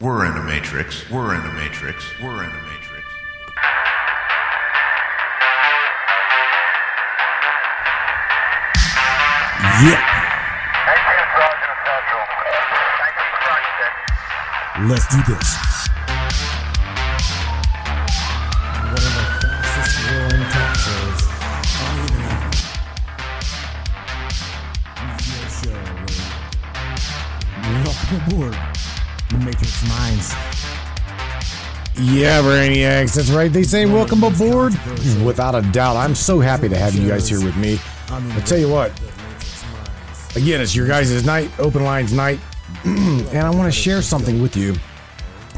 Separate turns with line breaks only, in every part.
We're in a matrix. We're in a matrix. We're in a matrix.
Yep. Let's do this. One of the fastest growing talk shows on the internet. Radio show welcome aboard Matrix Minds.
Yeah, Brainiacs, that's right. They say welcome aboard. Without a doubt, I'm so happy to have you guys here with me. I tell you what, again, it's your guys' night, open lines night, and I want to share something with you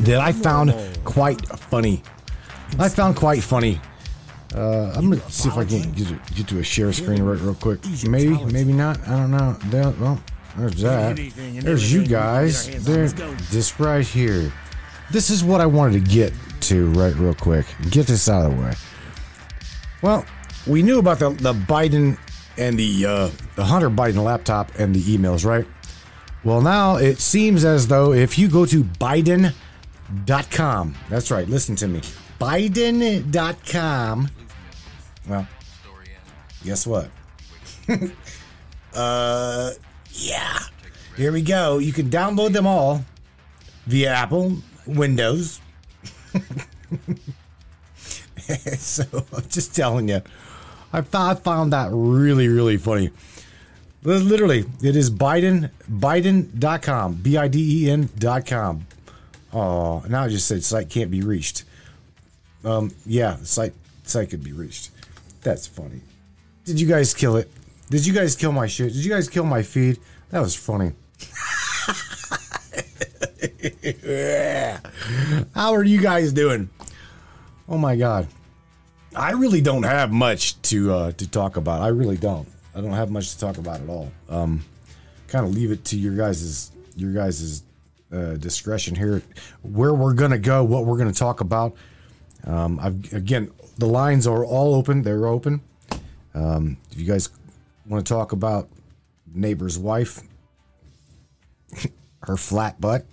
that I found quite funny. I found quite funny. Uh, I'm gonna see if I can get to, get to a share screen right real quick. Maybe, maybe not. I don't know. Well, there's that. There's you guys. There, this right here. This is what I wanted to get to right real quick. Get this out of the way. Well, we knew about the, the Biden and the uh, the Hunter Biden laptop and the emails, right? Well, now it seems as though if you go to Biden.com, that's right, listen to me, Biden.com, well, guess what? uh, yeah, here we go. You can download them all via Apple, Windows. so I'm just telling you, I found, that really, really funny. Literally, it is Biden, Biden.com, B I D E N.com. Oh, now I just said site can't be reached. Um, yeah, site, site could be reached. That's funny. Did you guys kill it? Did you guys kill my shit? Did you guys kill my feed? That was funny. How are you guys doing? Oh my god. I really don't have much to uh, to talk about. I really don't. I don't have much to talk about at all. Um, kind of leave it to your guys's your guys's uh, discretion here, where we're gonna go, what we're gonna talk about. Um, I've again, the lines are all open. They're open. Um, if you guys want to talk about neighbor's wife, her flat butt,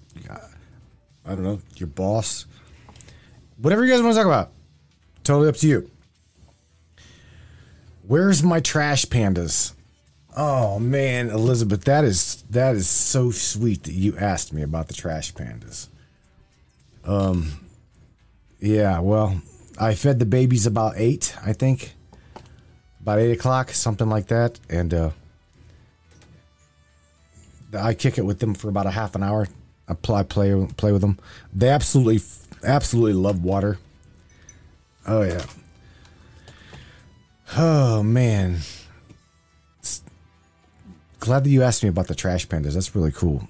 I don't know, your boss, whatever you guys want to talk about, totally up to you. Where's my trash pandas? Oh man, Elizabeth, that is that is so sweet that you asked me about the trash pandas. Um, yeah, well, I fed the babies about eight, I think, about eight o'clock, something like that, and uh, I kick it with them for about a half an hour. I play play play with them. They absolutely absolutely love water. Oh yeah. Oh man. Glad that you asked me about the trash pandas. That's really cool.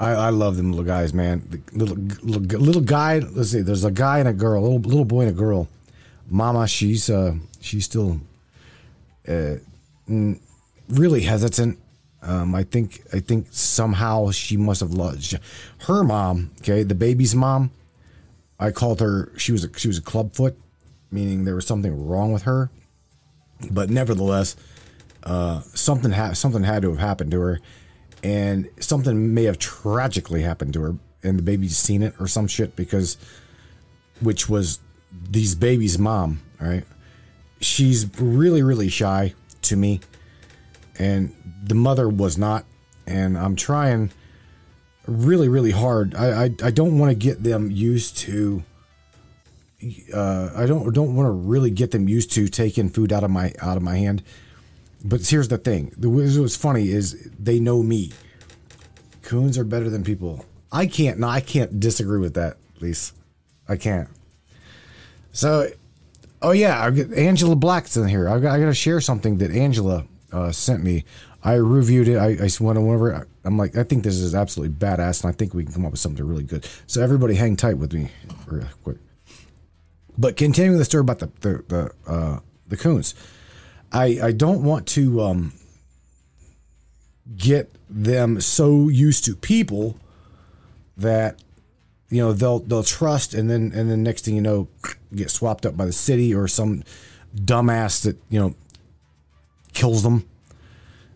I, I love them little guys, man. The little, little little guy. Let's see. There's a guy and a girl. Little little boy and a girl. Mama, she's uh she's still uh really hesitant. Um, I think I think somehow she must have lost her mom. Okay, the baby's mom. I called her. She was a, she was a clubfoot, meaning there was something wrong with her. But nevertheless, uh, something ha- something had to have happened to her, and something may have tragically happened to her, and the baby's seen it or some shit because, which was these babies' mom. Right, she's really really shy to me, and the mother was not, and I'm trying really really hard. I I, I don't want to get them used to. Uh, I don't don't want to really get them used to taking food out of my out of my hand. But here's the thing: the what's funny is they know me. Coons are better than people. I can't. No, I can't disagree with that. Lisa, I can't. So, oh yeah, Angela Black's in here. I got, I got to share something that Angela uh, sent me. I reviewed it. I, I went over. I'm like, I think this is absolutely badass, and I think we can come up with something really good. So everybody, hang tight with me, real quick. But continuing the story about the the the, uh, the coons, I I don't want to um, get them so used to people that you know they'll they'll trust and then and then next thing you know get swapped up by the city or some dumbass that you know kills them.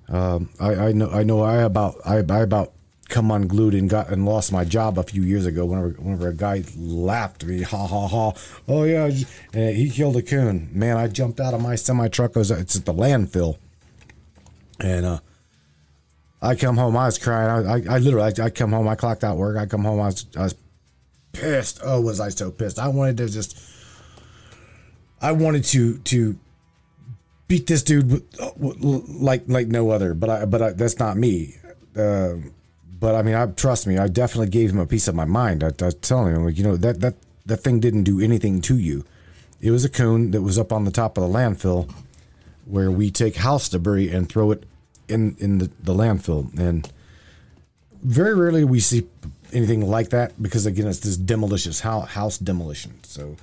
Um, I, I know I know I about I, I about come unglued and got and lost my job a few years ago. Whenever whenever a guy laughed at me, ha ha ha, oh yeah, and he killed a coon. Man, I jumped out of my semi truck. It's at the landfill, and uh, I come home. I was crying. I, I, I literally, I, I come home. I clocked out work. I come home. I was, I was pissed. Oh, was I so pissed? I wanted to just, I wanted to to beat this dude with, like like no other. But I, but I, that's not me. Uh, but I mean, I trust me. I definitely gave him a piece of my mind. I, I was telling him, like, you know, that that that thing didn't do anything to you. It was a coon that was up on the top of the landfill where we take house debris and throw it in in the, the landfill and very rarely we see anything like that because again it's this demolition house, house demolition so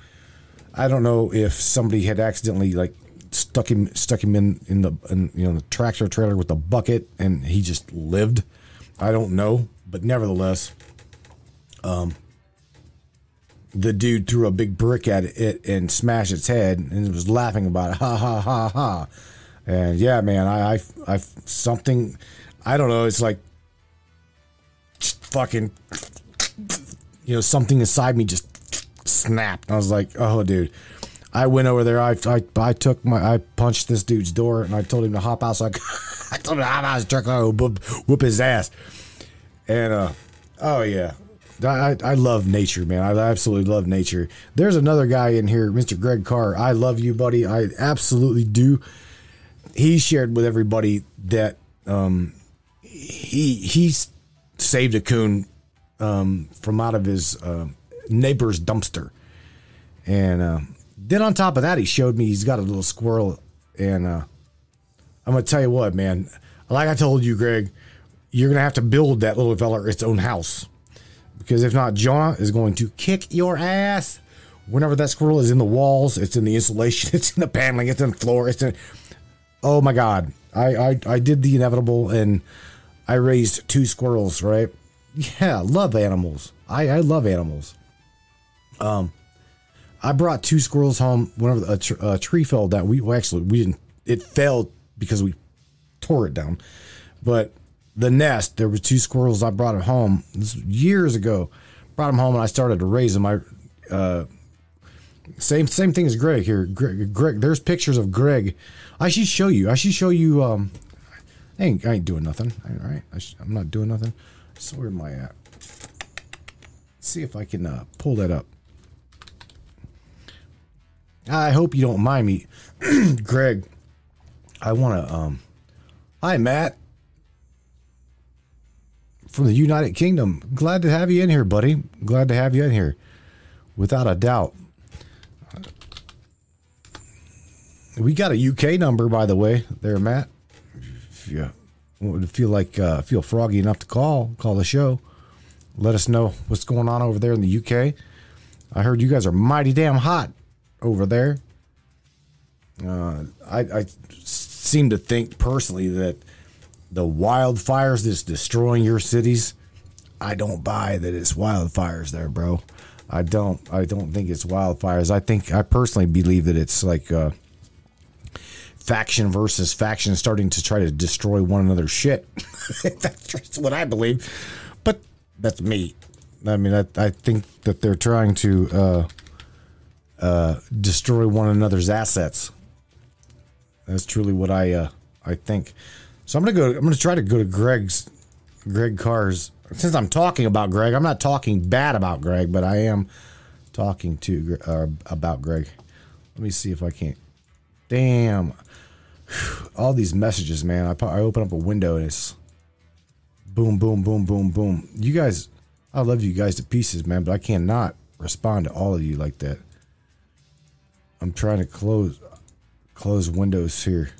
i don't know if somebody had accidentally like stuck him stuck him in in the in, you know the tractor trailer with a bucket and he just lived i don't know but nevertheless um the dude threw a big brick at it and smashed its head and was laughing about it ha ha ha ha and yeah, man, I, I, I, something, I don't know. It's like fucking, you know, something inside me just snapped. I was like, oh, dude. I went over there. I, I, I took my, I punched this dude's door and I told him to hop out. So I, I told him to hop out his. I whoop, whoop his ass. And, uh, oh yeah. I, I love nature, man. I absolutely love nature. There's another guy in here, Mr. Greg Carr. I love you, buddy. I absolutely do he shared with everybody that um, he he saved a coon um, from out of his uh, neighbor's dumpster, and uh, then on top of that, he showed me he's got a little squirrel, and uh, I'm gonna tell you what, man. Like I told you, Greg, you're gonna have to build that little fella its own house because if not, Jonah is going to kick your ass. Whenever that squirrel is in the walls, it's in the insulation, it's in the paneling, it's in the floor, it's in oh my god, I, I I did the inevitable and I raised two squirrels. Right? Yeah, love animals. I I love animals. Um, I brought two squirrels home whenever a, tr- a tree fell down. We well, actually we didn't. It fell because we tore it down, but the nest there were two squirrels. I brought it home years ago. Brought them home and I started to raise them. I uh, same same thing as Greg here. Greg, Greg, there's pictures of Greg. I should show you. I should show you. Um, I ain't, I ain't doing nothing. All right, I am not doing nothing. So where am I at? Let's see if I can uh, pull that up. I hope you don't mind me, Greg. I want to. Um, hi, Matt from the United Kingdom. Glad to have you in here, buddy. Glad to have you in here, without a doubt. We got a UK number, by the way, there, Matt. You would feel like uh, feel froggy enough to call, call the show. Let us know what's going on over there in the UK. I heard you guys are mighty damn hot over there. Uh, I, I seem to think personally that the wildfires that's destroying your cities, I don't buy that it's wildfires there, bro. I don't. I don't think it's wildfires. I think I personally believe that it's like uh, faction versus faction starting to try to destroy one another's shit. that's what I believe. But that's me. I mean, I, I think that they're trying to uh, uh, destroy one another's assets. That's truly what I uh, I think. So I'm gonna go. I'm gonna try to go to Greg's Greg Carr's. Since I'm talking about Greg, I'm not talking bad about Greg, but I am talking to uh, about Greg. Let me see if I can't. Damn, all these messages, man. I, I open up a window and it's boom, boom, boom, boom, boom. You guys, I love you guys to pieces, man, but I cannot respond to all of you like that. I'm trying to close close windows here.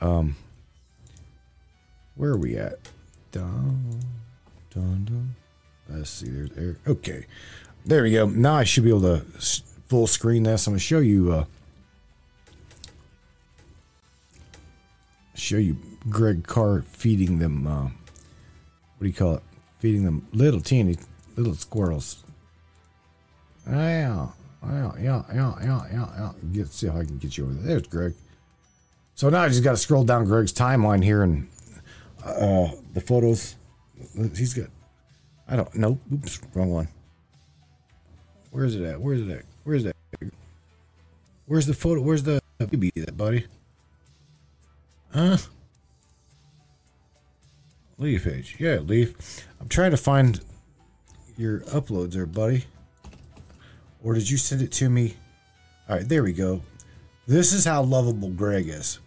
Um, where are we at? Dun, dun, dun. Let's see. There's Eric. Okay, there we go. Now I should be able to full screen this. I'm gonna show you. Uh, show you Greg Carr feeding them. Uh, what do you call it? Feeding them little teeny little squirrels. Yeah, yeah, yeah, yeah, yeah, yeah. yeah. Get see if I can get you over there. There's Greg. So now I just got to scroll down Greg's timeline here and uh, the photos. He's good. I don't. Nope. Oops. Wrong one. Where is it at? Where is it at? Where is that? Where's the photo? Where's the baby, that buddy? Huh? Leaf page. Yeah, Leaf. I'm trying to find your uploads there, buddy. Or did you send it to me? All right, there we go. This is how lovable Greg is.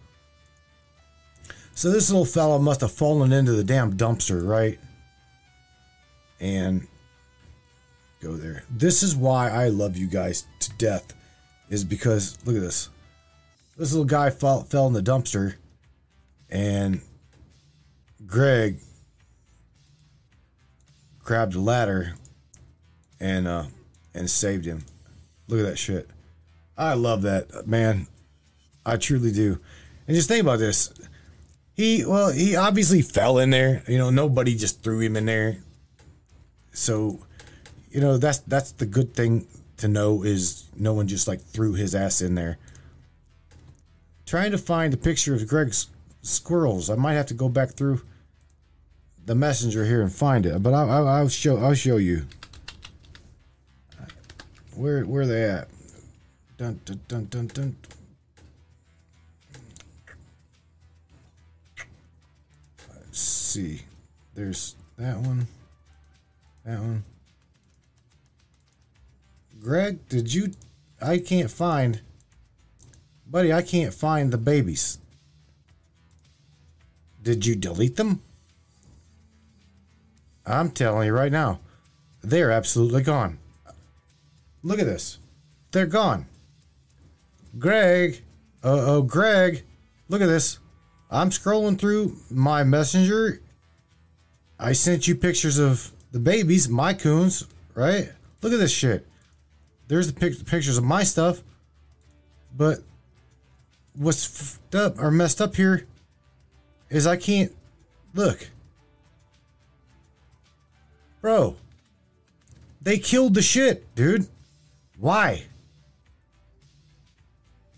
So this little fellow must have fallen into the damn dumpster, right? And go there. This is why I love you guys to death, is because look at this. This little guy fell, fell in the dumpster, and Greg grabbed a ladder and uh and saved him. Look at that shit. I love that man. I truly do. And just think about this. He well, he obviously fell in there. You know, nobody just threw him in there. So, you know, that's that's the good thing to know is no one just like threw his ass in there. Trying to find a picture of Greg's squirrels. I might have to go back through the messenger here and find it, but I'll, I'll, I'll show I'll show you. Where where they at? Dun dun dun dun dun. Let's see. There's that one. That one. Greg, did you? I can't find. Buddy, I can't find the babies. Did you delete them? I'm telling you right now, they're absolutely gone. Look at this. They're gone. Greg, uh oh, Greg, look at this. I'm scrolling through my messenger. I sent you pictures of the babies, my coons, right? Look at this shit. There's the pic- pictures of my stuff. But what's up or messed up here is I can't look. Bro, they killed the shit, dude. Why?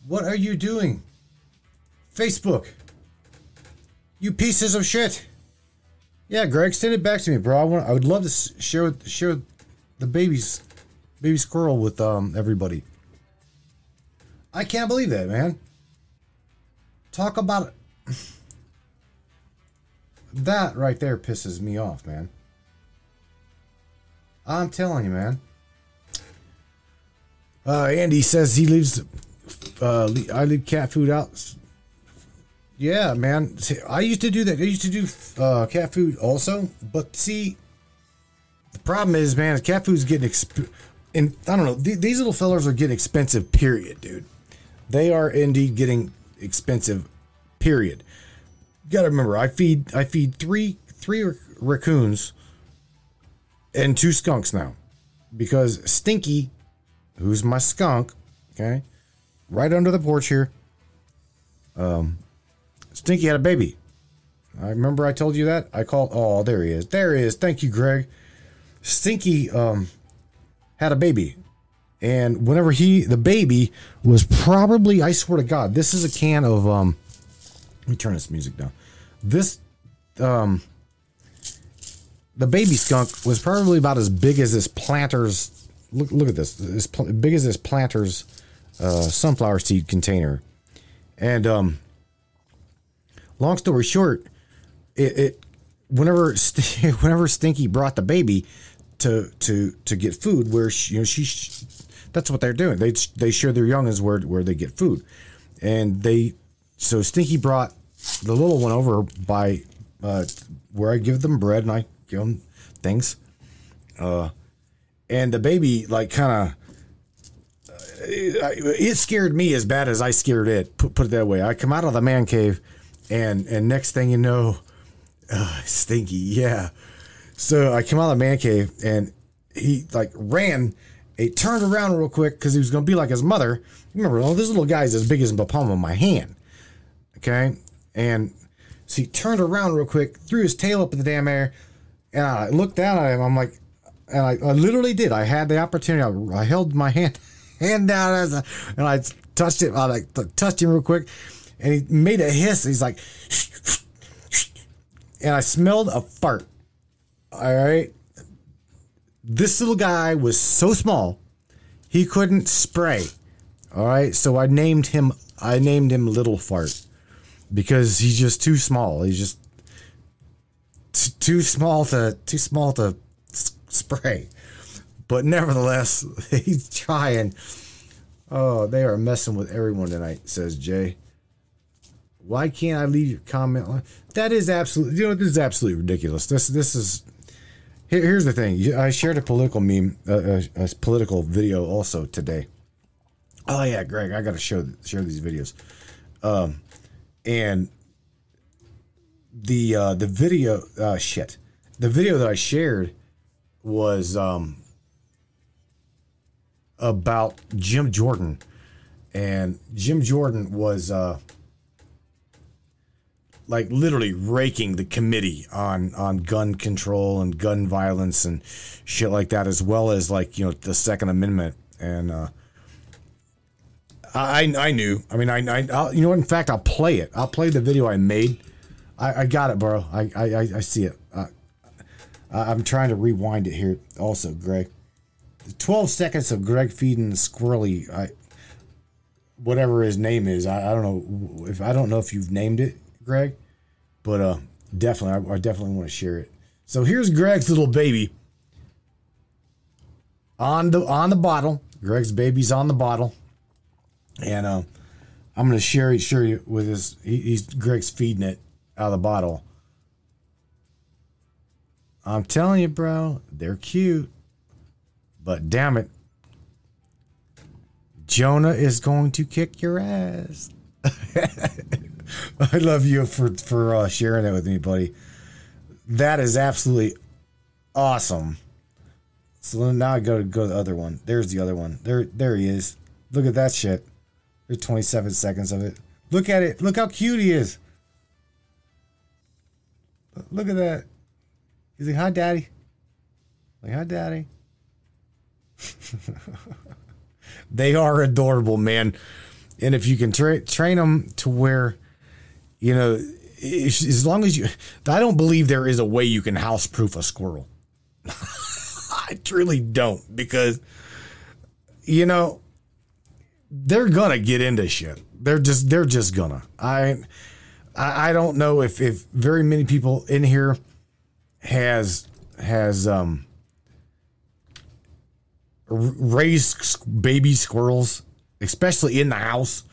What are you doing? Facebook. You pieces of shit. Yeah, Greg, send it back to me, bro. I want. I would love to share share the baby's baby squirrel with um everybody. I can't believe that, man. Talk about it. That right there pisses me off, man. I'm telling you, man. Uh, Andy says he leaves. Uh, I leave cat food out. Yeah, man. See, I used to do that. I used to do uh, cat food also, but see, the problem is, man, cat food's getting exp- and I don't know. Th- these little fellers are getting expensive. Period, dude. They are indeed getting expensive. Period. You gotta remember, I feed I feed three three raccoons and two skunks now, because Stinky, who's my skunk, okay, right under the porch here. Um, Stinky had a baby. I remember I told you that. I called. Oh, there he is. There he is. Thank you, Greg. Stinky um had a baby. And whenever he the baby was probably I swear to God, this is a can of um let me turn this music down. This um the baby skunk was probably about as big as this planter's look look at this. Pl- big as this planter's uh sunflower seed container. And um long story short, it, it whenever St- whenever Stinky brought the baby to to to get food, where she, you know she, that's what they're doing. They they share their youngins where where they get food, and they so Stinky brought the little one over by uh, where I give them bread and I give them things, uh, and the baby like kind of. It scared me as bad as I scared it. Put, put it that way. I come out of the man cave, and and next thing you know, uh, stinky, yeah. So I come out of the man cave and he like ran. He turned around real quick because he was gonna be like his mother. Remember, oh, this little guy's as big as the palm of my hand. Okay, and so he turned around real quick, threw his tail up in the damn air, and I looked down at him. I'm like, and I, I literally did. I had the opportunity. I, I held my hand hand down as a, and I touched it. I like touched him real quick, and he made a hiss. He's like, and I smelled a fart. All right. This little guy was so small, he couldn't spray. All right. So I named him. I named him Little Fart because he's just too small. He's just t- too small to too small to spray. But nevertheless, he's trying. Oh, they are messing with everyone tonight, says Jay. Why can't I leave your comment? on- That is absolutely, you know, this is absolutely ridiculous. This, this is. Here, here's the thing. I shared a political meme, a, a political video also today. Oh yeah, Greg, I got to show share these videos. Um, and the uh, the video, uh, shit, the video that I shared was um about Jim Jordan, and Jim Jordan was uh like literally raking the committee on on gun control and gun violence and shit like that, as well as like you know the Second Amendment and. uh I I knew. I mean, I, I you know what? In fact, I'll play it. I'll play the video I made. I, I got it, bro. I, I I see it. Uh, I'm trying to rewind it here. Also, Greg, twelve seconds of Greg feeding the squirrely. I whatever his name is. I, I don't know if I don't know if you've named it, Greg, but uh, definitely, I, I definitely want to share it. So here's Greg's little baby on the on the bottle. Greg's baby's on the bottle, and uh, I'm gonna share share it with his. He, he's Greg's feeding it out of the bottle. I'm telling you, bro, they're cute, but damn it, Jonah is going to kick your ass. I love you for for uh, sharing that with me, buddy. That is absolutely awesome. So now I go to go to the other one. There's the other one. There there he is. Look at that shit. There's 27 seconds of it. Look at it. Look how cute he is. Look at that. He's like, "Hi, daddy." Like, "Hi, daddy." they are adorable, man. And if you can tra- train them to where, you know, if, as long as you, I don't believe there is a way you can houseproof a squirrel. I truly don't because, you know, they're gonna get into shit. They're just they're just gonna. I I, I don't know if if very many people in here has has um raised baby squirrels, especially in the house.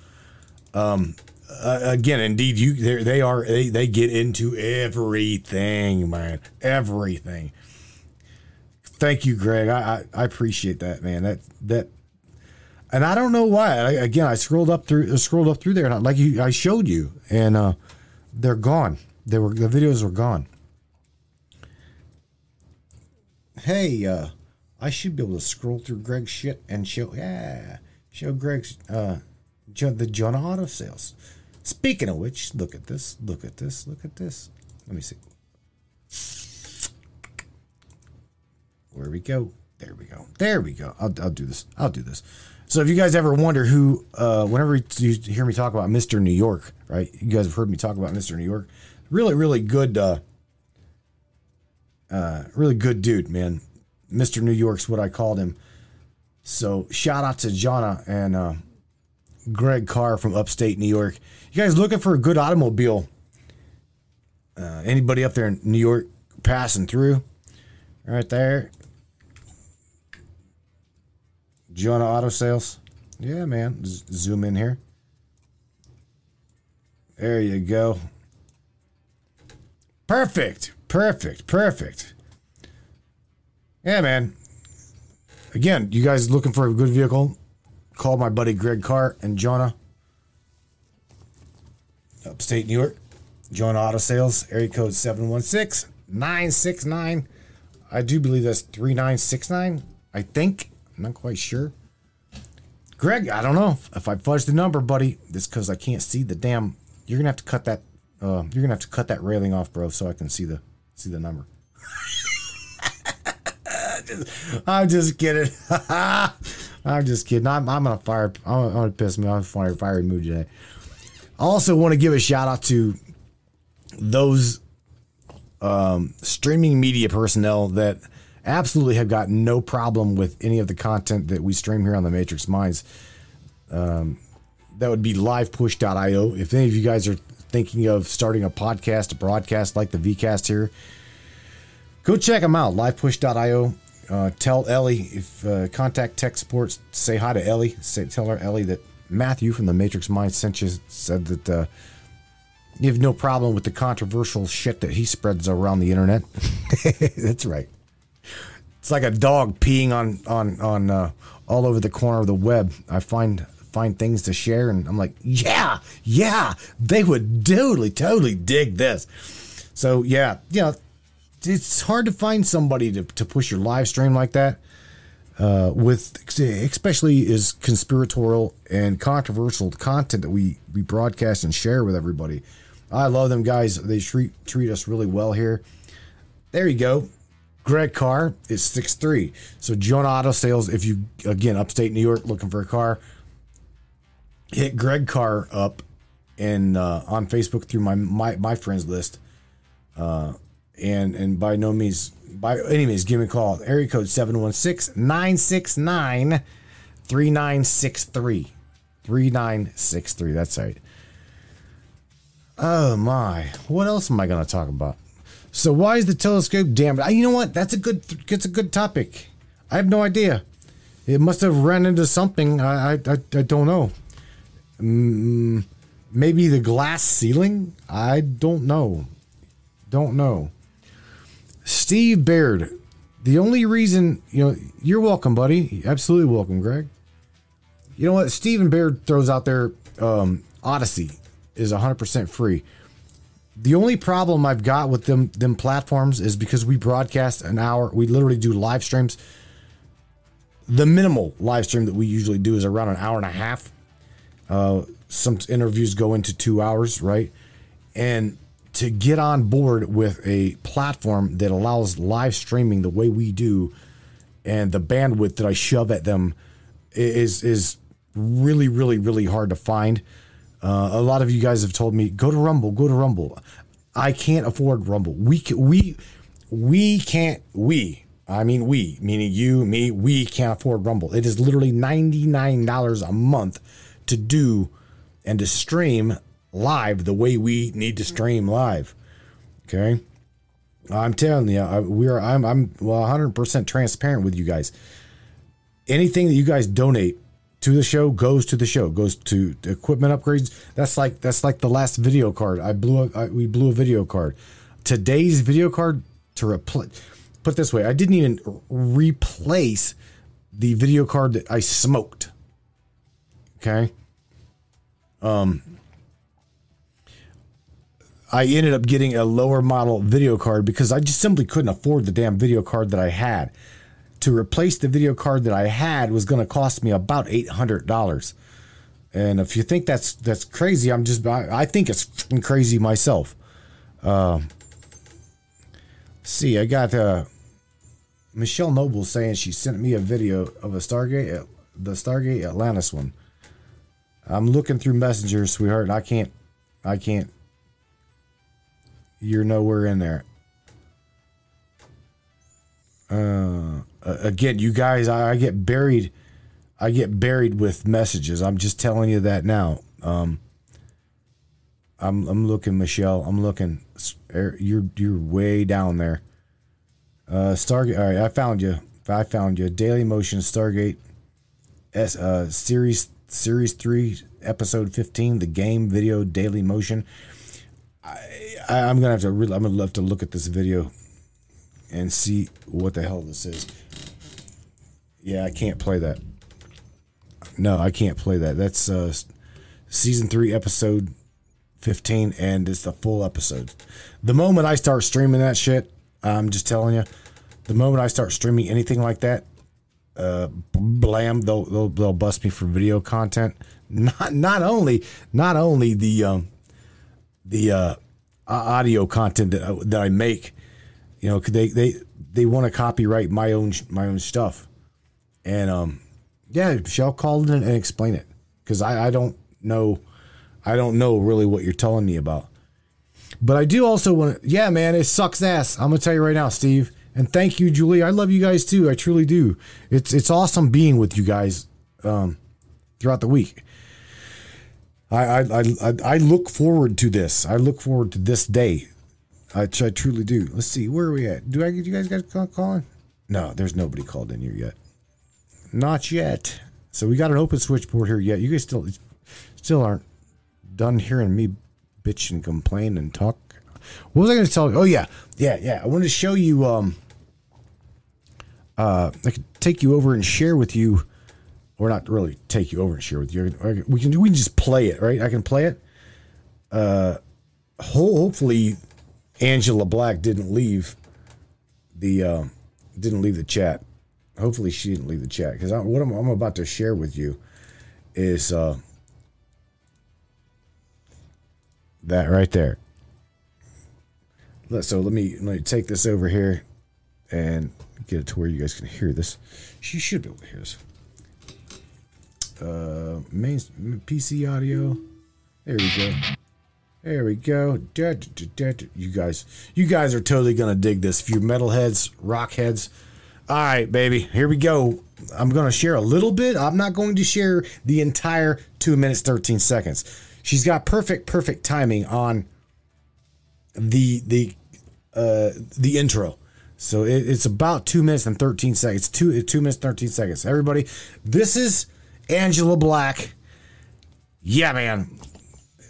Um, uh, again, indeed, you they are they, they get into everything, man, everything. Thank you, Greg. I, I I appreciate that, man. That that, and I don't know why. I, again, I scrolled up through scrolled up through there, and I, like you, I showed you, and uh, they're gone. They were the videos were gone. Hey, uh, I should be able to scroll through Greg's shit and show yeah, show Greg's uh, the John Auto sales. Speaking of which, look at this, look at this, look at this. Let me see. Where we go? There we go. There we go. I'll, I'll do this. I'll do this. So if you guys ever wonder who, uh, whenever you hear me talk about Mr. New York, right? You guys have heard me talk about Mr. New York. Really, really good, uh, uh, really good dude, man. Mr. New York's what I called him. So shout out to Jonna and uh, Greg Carr from upstate New York. You guys looking for a good automobile? Uh, anybody up there in New York passing through? Right there. Jonah Auto Sales. Yeah, man. Z- zoom in here. There you go. Perfect. Perfect. Perfect. Yeah, man. Again, you guys looking for a good vehicle? Call my buddy Greg Carr and Jonah. Upstate New York. Jonah Auto Sales. Area code 716 969. I do believe that's 3969. I think. I'm not quite sure. Greg, I don't know if I fudge the number, buddy. It's because I can't see the damn. You're gonna have to cut that. Uh, you're gonna have to cut that railing off, bro, so I can see the see the number. I'm just kidding. I'm just kidding. I'm, I'm gonna fire. I'm, I'm gonna piss me off. Fire fiery mood today. I also want to give a shout out to those um, streaming media personnel that absolutely have got no problem with any of the content that we stream here on the Matrix Minds. Um, that would be livepush.io. If any of you guys are thinking of starting a podcast, a broadcast like the VCast here, go check them out. Livepush.io. Uh, tell Ellie if uh, contact tech support. Say hi to Ellie. Say tell her Ellie that Matthew from the Matrix Mind sent you. Said that uh, you have no problem with the controversial shit that he spreads around the internet. That's right. It's like a dog peeing on on on uh, all over the corner of the web. I find find things to share, and I'm like, yeah, yeah, they would totally, totally dig this. So yeah, you know, it's hard to find somebody to, to push your live stream like that. Uh, with especially is conspiratorial and controversial content that we we broadcast and share with everybody. I love them guys. They treat treat us really well here. There you go. Greg Carr is six three. So Jonah Auto Sales, if you again upstate New York looking for a car, hit Greg Carr up and uh, on Facebook through my my, my friends list. Uh, and and by no means by any means give me a call. Area code 716-969-3963. 3963. That's right. Oh my. What else am I going to talk about? So why is the telescope damn You know what? That's a good that's a good topic. I have no idea. It must have ran into something. I I, I, I don't know. Mm, maybe the glass ceiling? I don't know. Don't know. Steve Baird. The only reason, you know, you're welcome, buddy. Absolutely welcome, Greg. You know what? Steven Baird throws out there um, Odysee is 100% free. The only problem I've got with them them platforms is because we broadcast an hour. We literally do live streams. The minimal live stream that we usually do is around an hour and a half. Uh, some interviews go into two hours, right? And to get on board with a platform that allows live streaming the way we do, and the bandwidth that I shove at them is is really, really, really hard to find. Uh, a lot of you guys have told me go to Rumble, go to Rumble. I can't afford Rumble. We we we can't we. I mean we, meaning you, me. We can't afford Rumble. It is literally ninety nine dollars a month to do and to stream live the way we need to stream live. Okay, I'm telling you, I, we are. I'm I'm well 100 percent transparent with you guys. Anything that you guys donate to the show goes to the show goes to equipment upgrades that's like that's like the last video card i blew a, I, we blew a video card today's video card to replace put this way i didn't even replace the video card that i smoked okay um i ended up getting a lower model video card because i just simply couldn't afford the damn video card that i had to replace the video card that I had was going to cost me about eight hundred dollars. And if you think that's that's crazy, I'm just I, I think it's crazy myself. Uh, see, I got uh, Michelle Noble saying she sent me a video of a Stargate, the Stargate Atlantis one. I'm looking through Messenger, sweetheart. I can't, I can't. You're nowhere in there. Uh, again, you guys, I, I, get buried. I get buried with messages. I'm just telling you that now. Um, I'm I'm looking, Michelle. I'm looking. Er, you're you're way down there. Uh, Stargate. All right, I found you. I found you. Daily Motion Stargate. S uh series series three episode fifteen. The game video Daily Motion. I, am gonna have to. Really, I'm gonna love to look at this video and see what the hell this is. Yeah, I can't play that. No, I can't play that. That's uh, season three, episode 15, and it's the full episode. The moment I start streaming that shit, I'm just telling you, the moment I start streaming anything like that, uh, blam, they'll, they'll they'll bust me for video content. Not not only not only the um, the uh, audio content that, that I make, you know, they they they want to copyright my own my own stuff, and um, yeah, Michelle called in and explain it because I I don't know, I don't know really what you're telling me about. but I do also want to. Yeah, man, it sucks ass. I'm gonna tell you right now, Steve. And thank you, Julie. I love you guys too. I truly do. It's it's awesome being with you guys um, throughout the week. I, I I I look forward to this. I look forward to this day. I, I truly do. Let's see, where are we at? Do I get you guys got call, calling? No, there's nobody called in here yet. Not yet. So we got an open switchboard here yet. You guys still still aren't done hearing me bitch and complain and talk. What was I going to tell you? Oh yeah, yeah, yeah. I wanted to show you. Um, uh, I could take you over and share with you, or not really take you over and share with you. We can we can just play it, right? I can play it. Uh, ho- hopefully, Angela Black didn't leave the uh, didn't leave the chat. Hopefully, she didn't leave the chat because what I'm, I'm about to share with you is uh, that right there. So let me let me take this over here and get it to where you guys can hear this. She should be able to hear this. Uh, main PC audio. There we go. There we go. Da, da, da. You guys, you guys are totally gonna dig this. If you metalheads, rock heads. All right, baby. Here we go. I'm gonna share a little bit. I'm not going to share the entire two minutes thirteen seconds. She's got perfect, perfect timing on the the uh the intro. So it, it's about two minutes and thirteen seconds. Two two minutes thirteen seconds. Everybody, this is Angela Black. Yeah, man.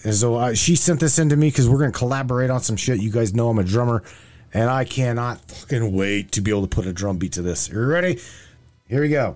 And so uh, she sent this in to me because we're going to collaborate on some shit. You guys know I'm a drummer, and I cannot fucking wait to be able to put a drum beat to this. Are You ready? Here we go.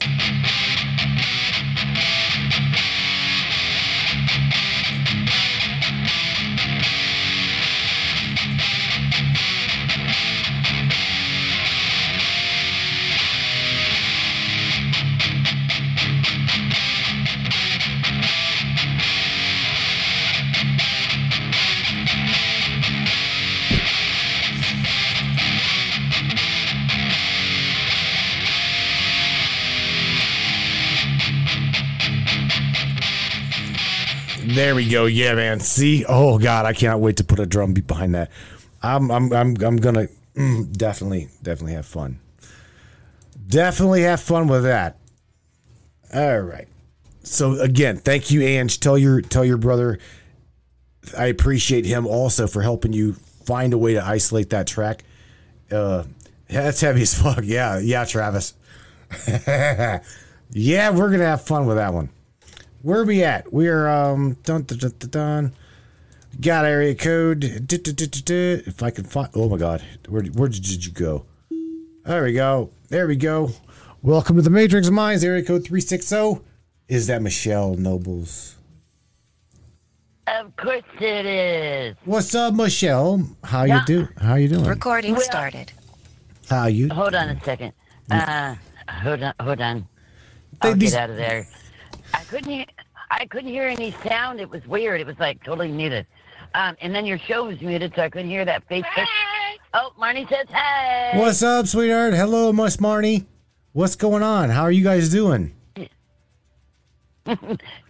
There we go. Yeah, man. See? Oh God, I cannot wait to put a drum beat behind that. I'm I'm I'm I'm gonna mm, definitely definitely have fun. Definitely have fun with that. All right. So again, thank you, Ange. Tell your tell your brother I appreciate him also for helping you find a way to isolate that track. Uh that's heavy as fuck. Yeah, yeah, Travis. yeah, we're gonna have fun with that one. Where are we at? We're um dun dun dun dun. dun. Got area code. Du- du- du- du- du. If I can find. Oh my God, where where did you go? There we go. There we go. Welcome to the Matrix of Minds. Area code three six zero. Is that Michelle Nobles?
Of course it is.
What's up, Michelle? How you do? How you doing?
Recording
Well-
started.
How you?
Hold on a second. Uh, hold on, hold on.
They-
I'll
these-
get out of there. I couldn't hear. I couldn't hear any sound. It was weird. It was like totally muted. Um, and then your show was muted, so I couldn't hear that Facebook. Oh, Marnie says hey.
What's up, sweetheart? Hello, Miss Marnie. What's going on? How are you guys doing?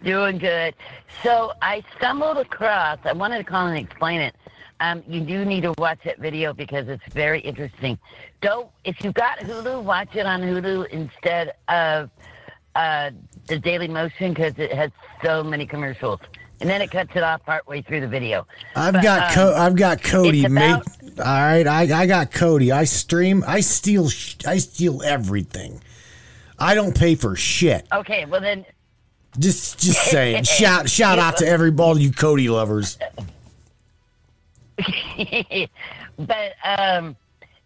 Doing good. So I stumbled across. I wanted to call and explain it. Um, you do need to watch that video because it's very interesting. Don't if you've got Hulu, watch it on Hulu instead of uh, the Daily Motion because it has so many commercials, and then it cuts it off partway through the video.
I've
But,
got
um,
Co- I've got
Kodi,
mate. All right, I I got Kodi. I stream. I steal. I steal everything. I don't pay for shit.
Okay, well then,
Just just saying. shout shout out to every all you Kodi lovers.
but um,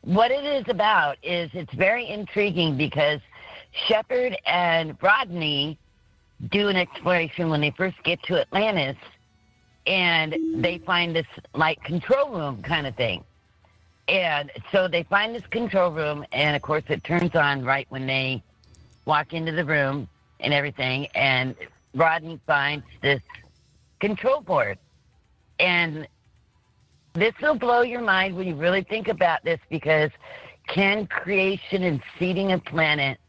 what it is about is it's very intriguing because Shepard and Rodney do an exploration when they first get to Atlantis, and they find this like control room kind of thing. And so they find this control room, and of course it turns on right when they walk into the room and everything. And Rodney finds this control board, and this will blow your mind when you really think about this because can creation and seeding a planet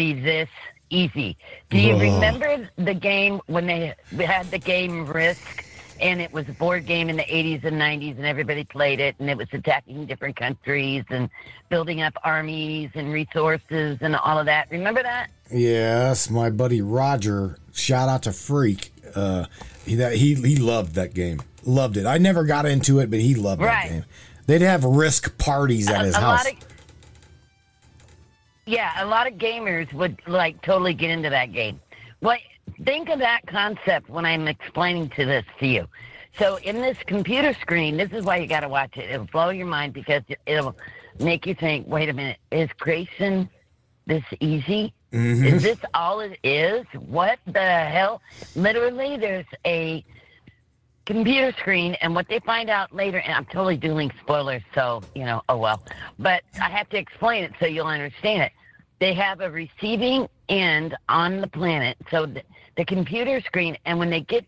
be this easy? Do you remember the game when they had the game Risk and it was a board game in the 80s and 90s, and everybody played it, and it was attacking different countries and building up armies and resources and all of that. Remember that?
Yes, my buddy Roger. Shout out to Freak. Uh, he that he he loved that game. Loved it. I never got into it, but he loved
Right.
that game. They'd have risk parties at his
a
house.
lot of yeah, a lot of gamers would like totally get into that game. What think of that concept when I'm explaining to this to you. So in this computer screen, this is why you got to watch it. It'll blow your mind because it'll make you think. Wait a minute, is creation this easy? Mm-hmm. Is this all it is? What the hell? Literally, there's a computer screen and what they find out later and i'm totally doing spoilers so you know oh well but i have to explain it so you'll understand it they have a receiving end on the planet. So the, the computer screen and when they get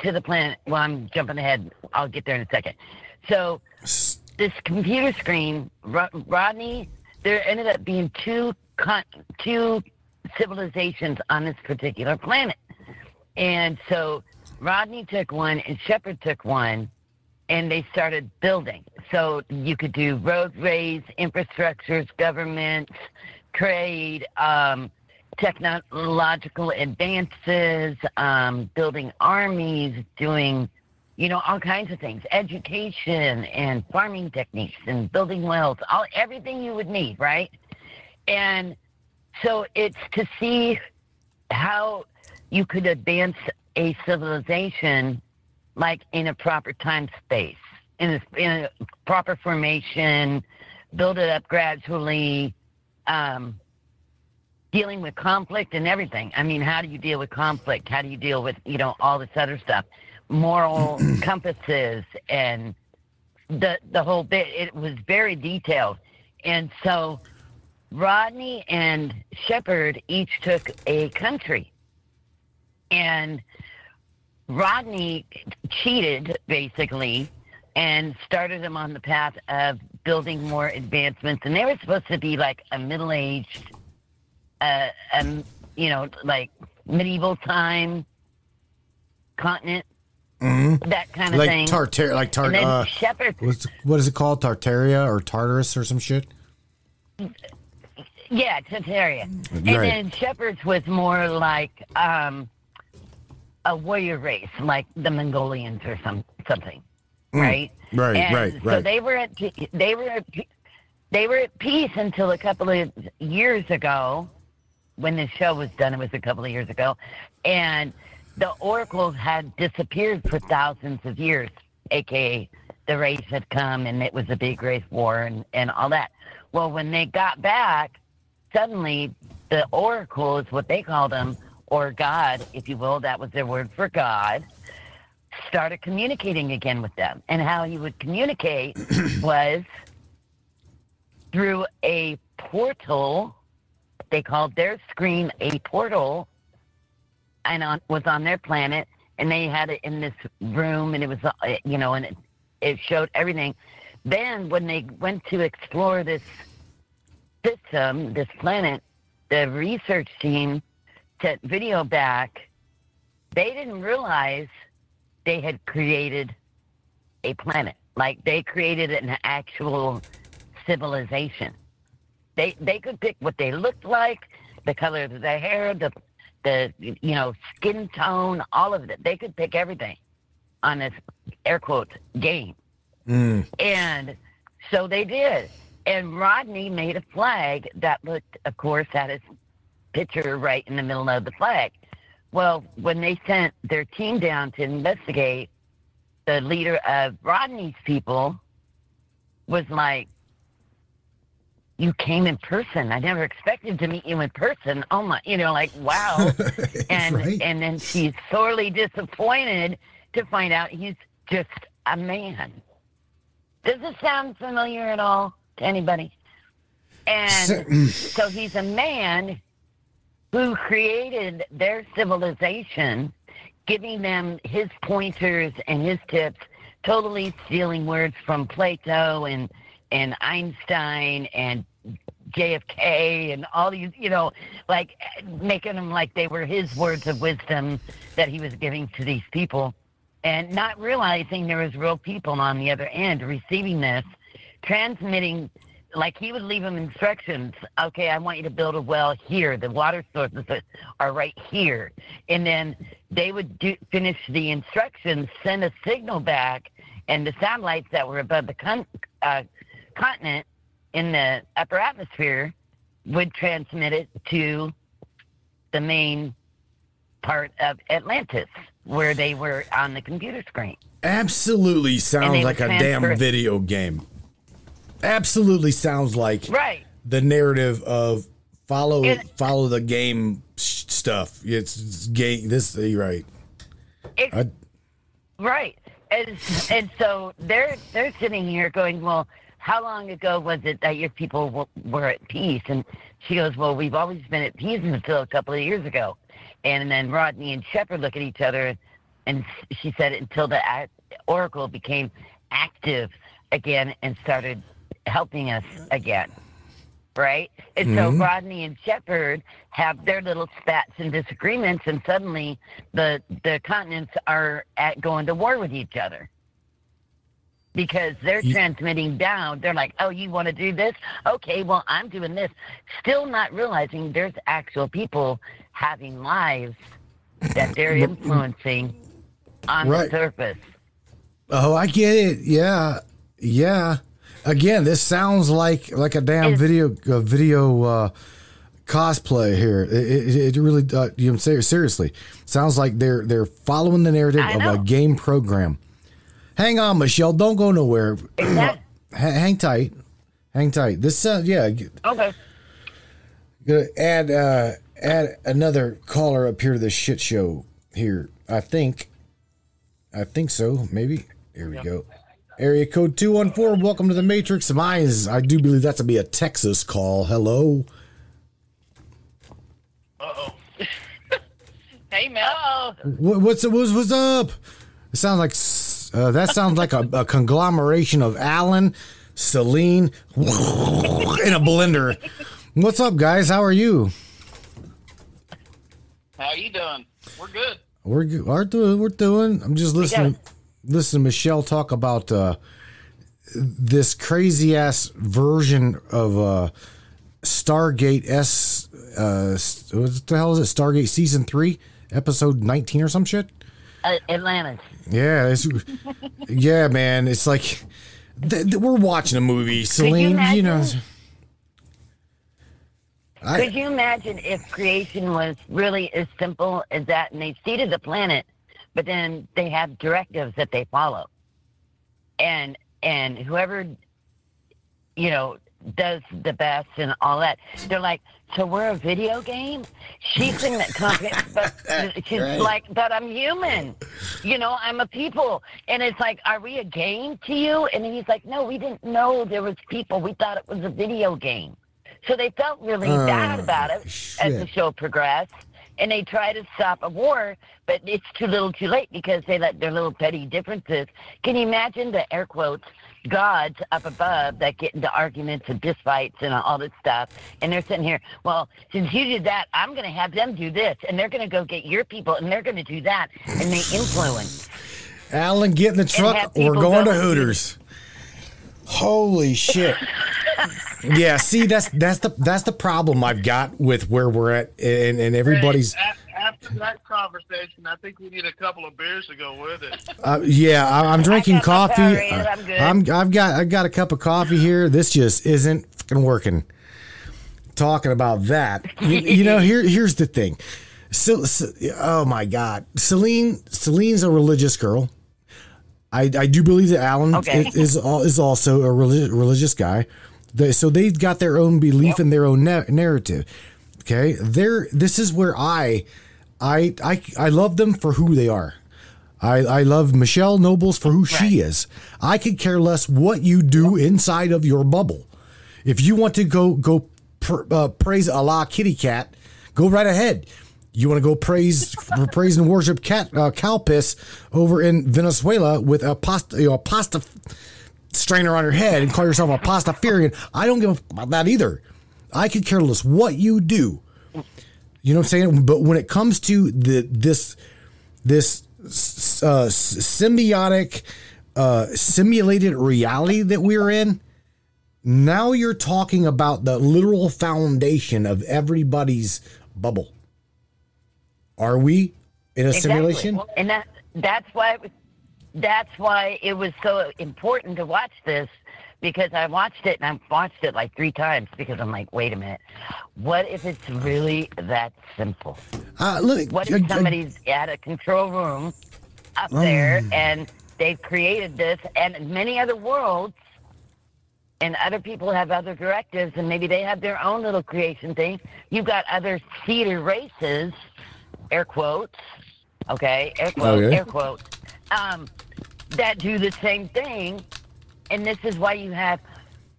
to the planet well i'm jumping ahead. I'll get there in a second. So this computer screen rodney there ended up being two con- two civilizations on this particular planet. And so Rodney took one and Shepard took one, and they started building. So you could do roadways, infrastructures, governments, trade, um, technological advances, um, building armies, doing, you know, all kinds of things, education and farming techniques and building wells, all everything you would need, right? And so it's to see how you could advance a civilization like in a proper time space, in a, in a proper formation, build it up gradually, um, dealing with conflict and everything. I mean, how do you deal with conflict? How do you deal with, you know, all this other stuff? Moral compasses and the the whole bit. It was very detailed. And so Rodney and Shepard each took a country. And Rodney cheated basically and started them on the path of building more advancements. And they were supposed to be like a middle aged, uh, um, you know, like medieval time continent, that kind of
like
thing.
Tartar, like Tar.
and
Uh, what's what is it called? Tartaria or Tartarus or some shit?
yeah, Tartaria. And
Right.
then Shepard's was more like um, a warrior race, like the Mongolians or some something, right?
Mm. Right,
And
right,
So they were at they were at, they were at peace until a couple of years ago, when the show was done. It was a couple of years ago, and the oracles had disappeared for thousands of years, aka the race had come and it was a big race war and, and all that. Well, when they got back, suddenly the oracle is what they called them, or God, if you will, that was their word for God, started communicating again with them. And how he would communicate was through a portal. They called their screen a portal and on, was on their planet. And they had it in this room, and it was, uh, you know, and it, it showed everything. Then, when they went to explore this system, this planet, the research team sent video back. They didn't realize they had created a planet. Like they created an actual civilization. They they could pick what they looked like, the color of their hair, the the you know skin tone, all of it. They could pick everything on this air quotes game. Mm. And so they did. And Rodney made a flag that looked, of course, had his picture right in the middle of the flag. Well, when they sent their team down to investigate, the leader of Rodney's people was like, You came in person. I never expected to meet you in person. Oh my, you know, like, wow. and
Right.
and then she's sorely disappointed to find out he's just a man. Does this sound familiar at all to anybody? And so mm. he's a man who created their civilization, giving them his pointers and his tips, totally stealing words from Plato and and Einstein and JFK and all these, you know, like making them like they were his words of wisdom that he was giving to these people. and not realizing there was real people on the other end receiving this, transmitting. Like he would leave them instructions. Okay, I want you to build a well here. The water sources are right here, and then they would do, finish the instructions, send a signal back, and the satellites that were above the con- uh, continent in the upper atmosphere would transmit it to the main part of Atlantis where they were on the computer screen.
Absolutely sounds like a damn video game. Absolutely sounds like
Right.
the narrative of follow
It-
follow the game stuff. It's, it's game. This you're right.
It,
I-
right. And, and so they're they're sitting here going, well, how long ago was it that your people w- were at peace? And she goes, well, we've always been at peace until a couple of years ago. And then Rodney and Shepard look at each other, and she said until the Oracle became active again and started helping us again. Right? And so mm-hmm. Rodney and Shepard have their little spats and disagreements, and suddenly the the continents are at going to war with each other because they're
Ye-
transmitting down. They're like, "Oh, you want to do this? Okay, well, I'm doing this." Still not realizing there's actual people having lives that they're mm-hmm. influencing on
Right.
the surface.
Oh, I get it. Yeah, yeah. Again, this sounds like like a damn
It's-
video video uh, cosplay here. It, it, it really uh, you know seriously sounds like they're they're following the narrative of a game program. Hang on, Michelle. Don't go nowhere. Hang tight. Hang tight. This uh, yeah.
Okay.
Gonna add uh, add another caller up here to this shit show here. I think. I think so. Maybe. Here we go. Area code two one four. Welcome to the Matrix Minds. I do believe that to be a Texas call. Hello.
Uh-oh. hey,
Mel.
What, what's what's what's up? It sounds like uh, that sounds like a, a conglomeration of Alan, Celine, in a blender. What's up, guys? How are you?
How you doing? We're good.
We're good. we're doing we're doing. I'm just listening
got
listening to Michelle talk about uh, this crazy ass version of uh, Stargate S. Uh, what the hell is it? Stargate season three, episode nineteen or some shit.
uh, Atlantis.
Yeah, it's, yeah, man. It's like th- th- we're watching a movie, Celine. You, know. I,
Could you imagine if creation was really as simple as that and they seeded the planet, but then they have directives that they follow? And and whoever you know does the best and all that, they're like, So we're a video game? She's in that company but she's
Right.
like, But I'm human. You know, I'm a people. And it's like, Are we a game to you? And he's like, No, we didn't know there was people. We thought it was a video game. So they felt really bad
Oh,
about it as the show progressed. And they try to stop a war, but it's too little too late because they let their little petty differences. Can you imagine the air quotes gods up above that get into arguments and fistfights and all this stuff? And they're sitting here, well, since you did that, I'm going to have them do this. And they're going to go get your people and they're going to do that. And they influence.
Alan, get in the truck. We're going to
go-
Hooters. Holy shit. yeah, see that's that's the that's the problem I've got with where we're at and, and everybody's
Hey, after that conversation, I think we need a couple of beers to go with it.
uh, yeah, I, I'm drinking
got
coffee.
Powerade,
Uh,
I'm good.
I'm I've got I've got a cup of coffee here. This just isn't fucking working. Talking about that, you, you know, here here's the thing. So, so, oh my God, Celine Celine's a religious girl. I, I do believe that Alan
Okay.
is is, is also a religious religious guy. They, so they've got their own belief and their own na- narrative. Okay, there. This is where I, I, I, I love them for who they are. I, I love Michelle Nobles for who she is. I could care less what you do inside of your bubble. If you want to go go pr- uh, praise Allah kitty cat, go right ahead. You want to go praise praise and worship cat uh, cow piss over in Venezuela with a pasta you know, a pasta strainer on your head and call yourself a pastafarian. I don't give a f- about that either. I could care less what you do. You know what I'm saying? But when it comes to the this this uh, symbiotic, uh, simulated reality that we're in. Now you're talking about the literal foundation of everybody's bubble. Are we in a simulation?
And that that's why it was, that's why it was so important to watch this because I watched it and I've watched it like three times because I'm like, wait a minute, what if it's really that simple?
Uh, look,
What if somebody's at a control room up
Mm.
there and they've created this and many other worlds and other people have other directives and maybe they have their own little creation thing. You've got other seeded races, air quotes, okay, air quotes,
Okay.
air quotes, um, that do the same thing. And this is why you have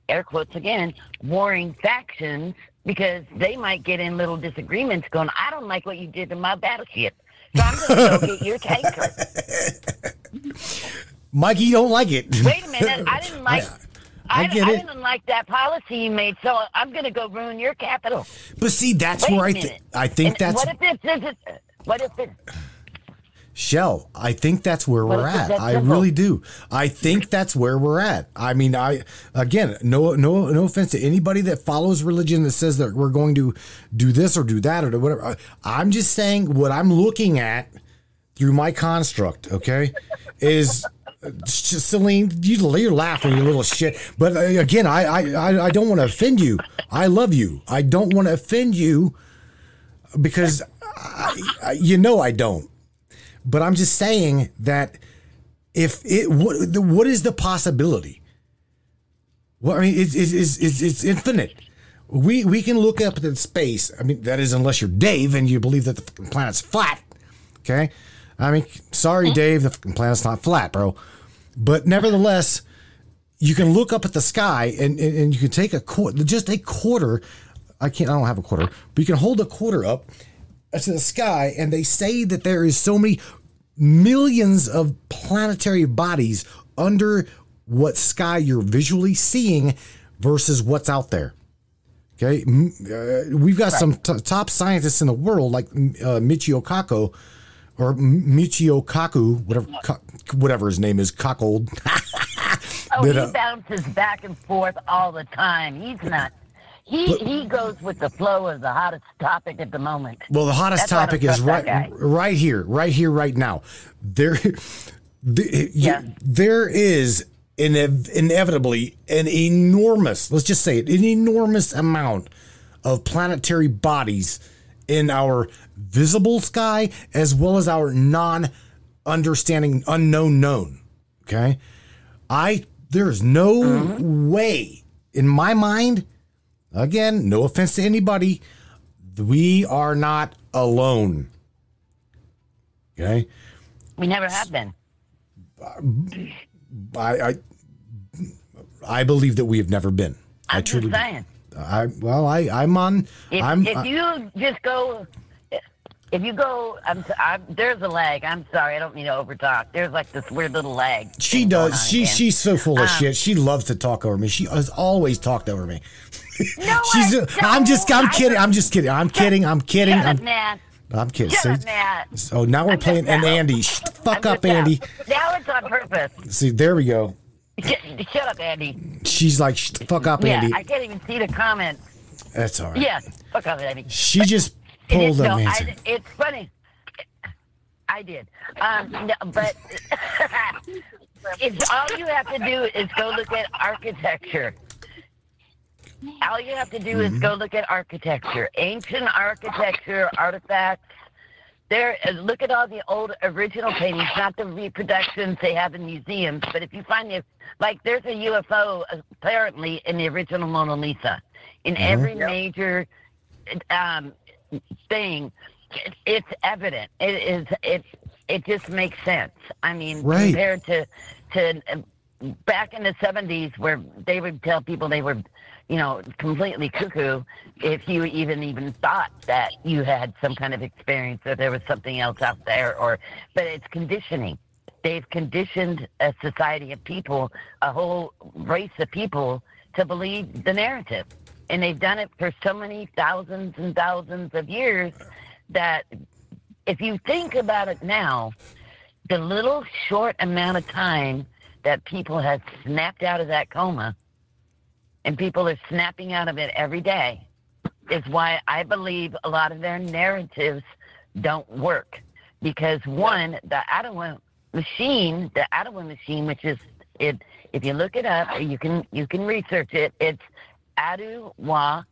air quotes again, warring factions because they might get in little disagreements going, I don't like what you did to my battleship. So I'm going to go get your tanker.
Mikey, you don't like it.
Wait a minute. I didn't like.
I
I,
get
I
it.
didn't like that policy you made, so I'm going to go ruin your capital.
But see, that's
Wait
where I,
minute.
th- I think
And
that's
what if this isn't? What if it?
Shell. I think that's where
What
we're at. I really do. I think that's where we're at. I mean, I again, no, no, no offense to anybody that follows religion that says that we're going to do this or do that or do whatever. I'm just saying what I'm looking at through my construct. Okay, is. Celine, you, you're laughing, you little shit. But uh, again, I, I, I, don't want to offend you. I love you. I don't want to offend you because I, you know I don't. But I'm just saying that if it what what is the possibility? Well, I mean, it's it's it's, it's, it's infinite. We we can look up at space. I mean, that is unless you're Dave and you believe that the planet's flat. Okay, I mean, sorry, Dave, the fucking planet's not flat, bro. But nevertheless, you can look up at the sky and, and, and you can take a quarter, just a quarter. I can't, I don't have a quarter, but you can hold a quarter up to the sky, and they say that there is so many millions of planetary bodies under what sky you're visually seeing versus what's out there. Okay, uh, we've got some t- top scientists in the world like uh, Michio Kaku or Michio Kaku, whatever, whatever his name is, Cockold.
Oh, he
uh,
bounces back and forth all the time. He's not. He he goes with the flow of the hottest topic at the moment.
Well, the hottest
That's
topic is right, right here, right here, right now. There, the,
Yeah.
there is inev- inevitably an enormous, let's just say it, an enormous amount of planetary bodies in our visible sky as well as our non-understanding, unknown known. Okay, I there's no
Mm-hmm.
way in my mind. Again, no offense to anybody, we are not alone. Okay,
We never have been.
I I, I believe that we have never been. I
I'm
truly.
just saying.
I well, I I'm on.
If,
I'm.
if you just go, if you go, I'm, I'm there's a lag. I'm sorry, I don't mean to overtalk. There's like this weird little lag.
she does. She
again.
she's so full of
Um,
shit. She loves to talk over me. She has always talked over me.
No,
She's.
I
I'm just. I'm kidding. I'm just kidding. I'm kidding. I'm kidding.
Shut
I'm,
man.
I'm kidding.
Shut
See?
up.
So now we're
I'm
playing. And. Andy, the fuck
I'm
up. Andy.
Now it's on purpose.
See, there we go.
Shut shut up, Andy.
She's like, fuck up,
Yeah,
Andy.
I can't even see the comments.
That's all right.
Yeah, fuck up, Andy.
She just
It is,
a
no. I, it's funny. I did. Um, no, but it's all you have to do is go look at architecture. All you have to do
Mm-hmm.
is go look at architecture, ancient architecture, artifacts. There, uh, look at all the old original paintings, not the reproductions they have in museums. But if you find the, like, there's a UFO apparently in the original Mona Lisa. In
Mm-hmm.
every major um, thing, it, it's evident. It is. It it just makes sense. I mean,
Right.
compared to to back in the '70s, where they would tell people they were, you know, completely cuckoo if you even even thought that you had some kind of experience or there was something else out there. Or, but it's conditioning. They've conditioned a society of people, a whole race of people, to believe the narrative and they've done it for so many thousands and thousands of years that if you think about it now, the little short amount of time that people have snapped out of that coma, and people are snapping out of it every day, is why I believe a lot of their narratives don't work. Because one, the Ottawa machine, the Ottawa machine, which is it, if you look it up, you can you can research it. It's Ottawa,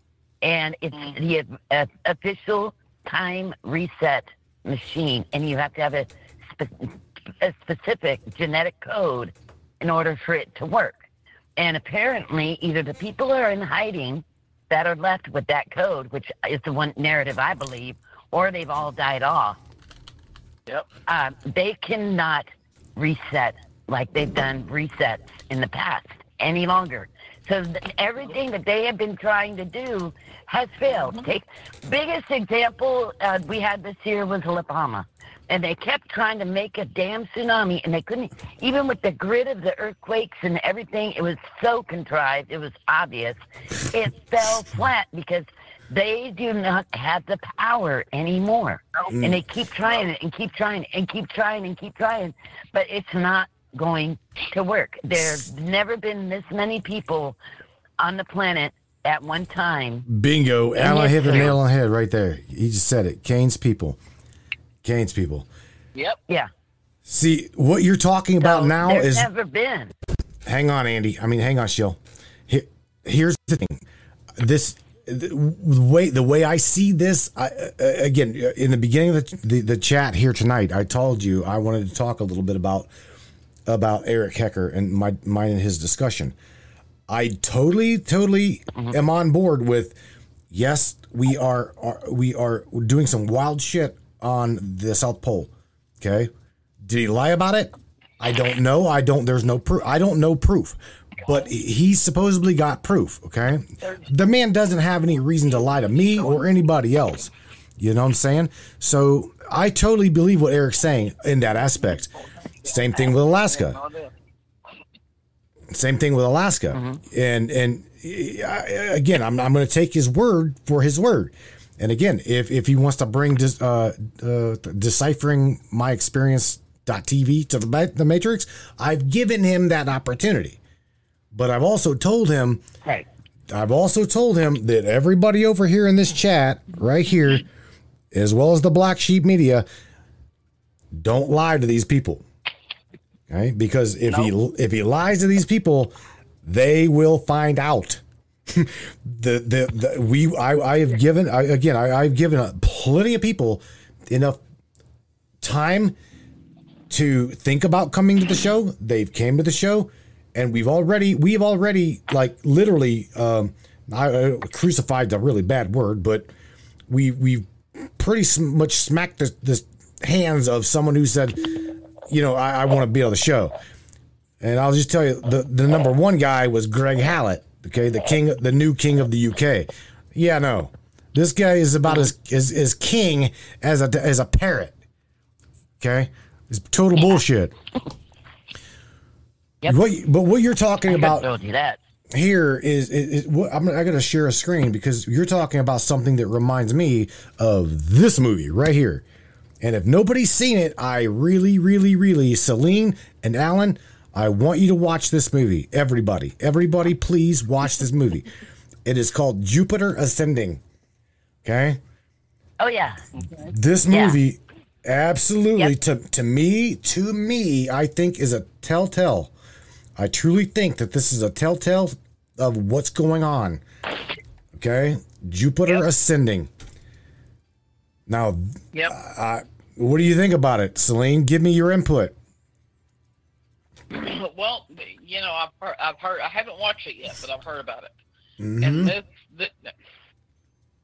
and it's the uh, official time reset machine, and you have to have a, spe- a specific genetic code in order for it to work. And apparently, either the people are in hiding that are left with that code, which is the one narrative I believe, or they've all died off.
Yep.
Uh, they cannot reset like they've done resets in the past any longer. So everything that they have been trying to do has failed. Take biggest example uh, we had this year was La Palma, and they kept trying to make a damn tsunami, and they couldn't. Even with the grid of the earthquakes and everything, it was so contrived. It was obvious. It fell flat because they do not have the power anymore, and they keep trying it and keep trying and keep trying and keep trying, but it's not going to work. There's never been this many people on the planet at one time.
Bingo. Alan hit the nail on the head right there. He just said it. Kane's people. Kane's people.
Yep.
Yeah.
See, what you're talking about
So
now
there's
is
never been.
hang on, Andy. I mean, hang on, Shill. Here, here's the thing. This the way the way I see this. I, uh, again, in the beginning of the, the the chat here tonight, I told you I wanted to talk a little bit about about Eric Hecker and my mine and his discussion. I totally, totally mm-hmm. am on board with. Yes, we are, are we are doing some wild shit on the South Pole. Okay, did he lie about it? I don't know. I don't. There's no proof. I don't know proof, but he supposedly got proof. Okay, the man doesn't have any reason to lie to me or anybody else. You know what I'm saying? So I totally believe what Eric's saying in that aspect. Same thing with Alaska. Same thing with Alaska. And and uh, again, I'm I'm going to take his word for his word. And again, if if he wants to bring dis, uh, uh, deciphering my experience TV to the the Matrix, I've given him that opportunity. But I've also told him
Right.
I've also told him that everybody over here in this chat, right here, as well as the black sheep media, don't lie to these people. Okay? Because if he if he lies to these people, they will find out. the, the the we I I have given I, again I I've given plenty of people enough time to think about coming to the show. They've came to the show, and we've already we've already like literally um, I, crucified a really bad word, but we we pretty much smacked the, the hands of someone who said, you know, I, I want to be on the show. And I'll just tell you, the the number one guy was Greg Hallett. Okay, the king, the new king of the UK. Yeah, no, this guy is about as as, as king as a as a parrot. Okay, it's total bullshit.
Yep.
What, but what you're talking
I
about
told you that.
here is, is, is what I'm I got to share a screen because you're talking about something that reminds me of this movie right here. And if nobody's seen it, I really, really, really, Celine and Alan, I want you to watch this movie. Everybody, everybody, please watch this movie. It is called Jupiter Ascending. Okay,
Oh yeah.
this
Yeah.
movie absolutely
Yep.
to to me to me I think is a telltale. I truly think that this is a telltale of what's going on. Okay, Jupiter ascending. Now,
Yep.
what do you think about it, Celine? Give me your input.
well, you know, I've heard, I've heard, I haven't watched it yet, but I've heard about it.
Mhm.
And this, th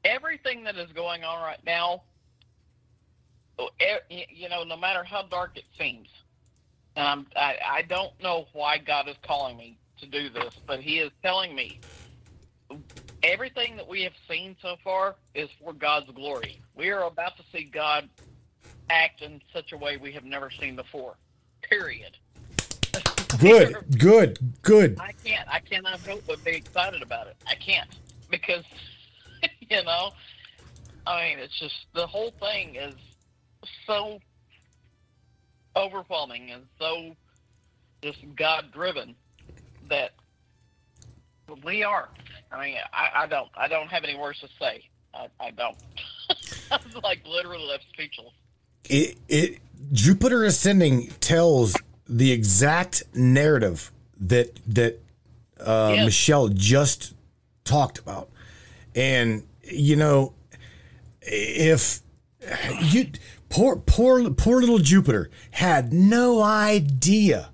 everything that is going on right now, oh, you know, no matter how dark it seems, um, I, I don't know why God is calling me to do this, but He is telling me everything that we have seen so far is for God's glory. We are about to see God act in such a way we have never seen before. Period.
Good, good, good.
I can't. I cannot help but be excited about it. I can't because you know, I mean, it's just the whole thing is so overwhelming and so just God driven that we are. I mean, I, I don't I don't have any words to say. I, I don't. I was like literally left speechless.
it, it Jupiter ascending tells the exact narrative that that uh,
Yes.
Michelle just talked about, and you know, if you poor poor poor little Jupiter had no idea,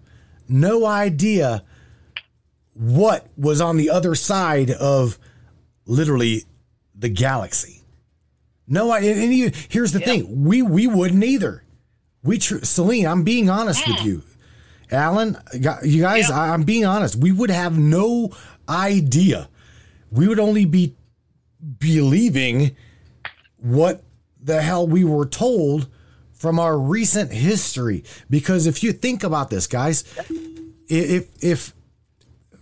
no idea what was on the other side of literally the galaxy. No, I, and you, here's the thing: we we wouldn't either. We, tr- Celine, I'm being honest with you. Alan, you guys,
Yeah.
I, I'm being honest. We would have no idea. We would only be believing what the hell we were told from our recent history. Because if you think about this, guys, if if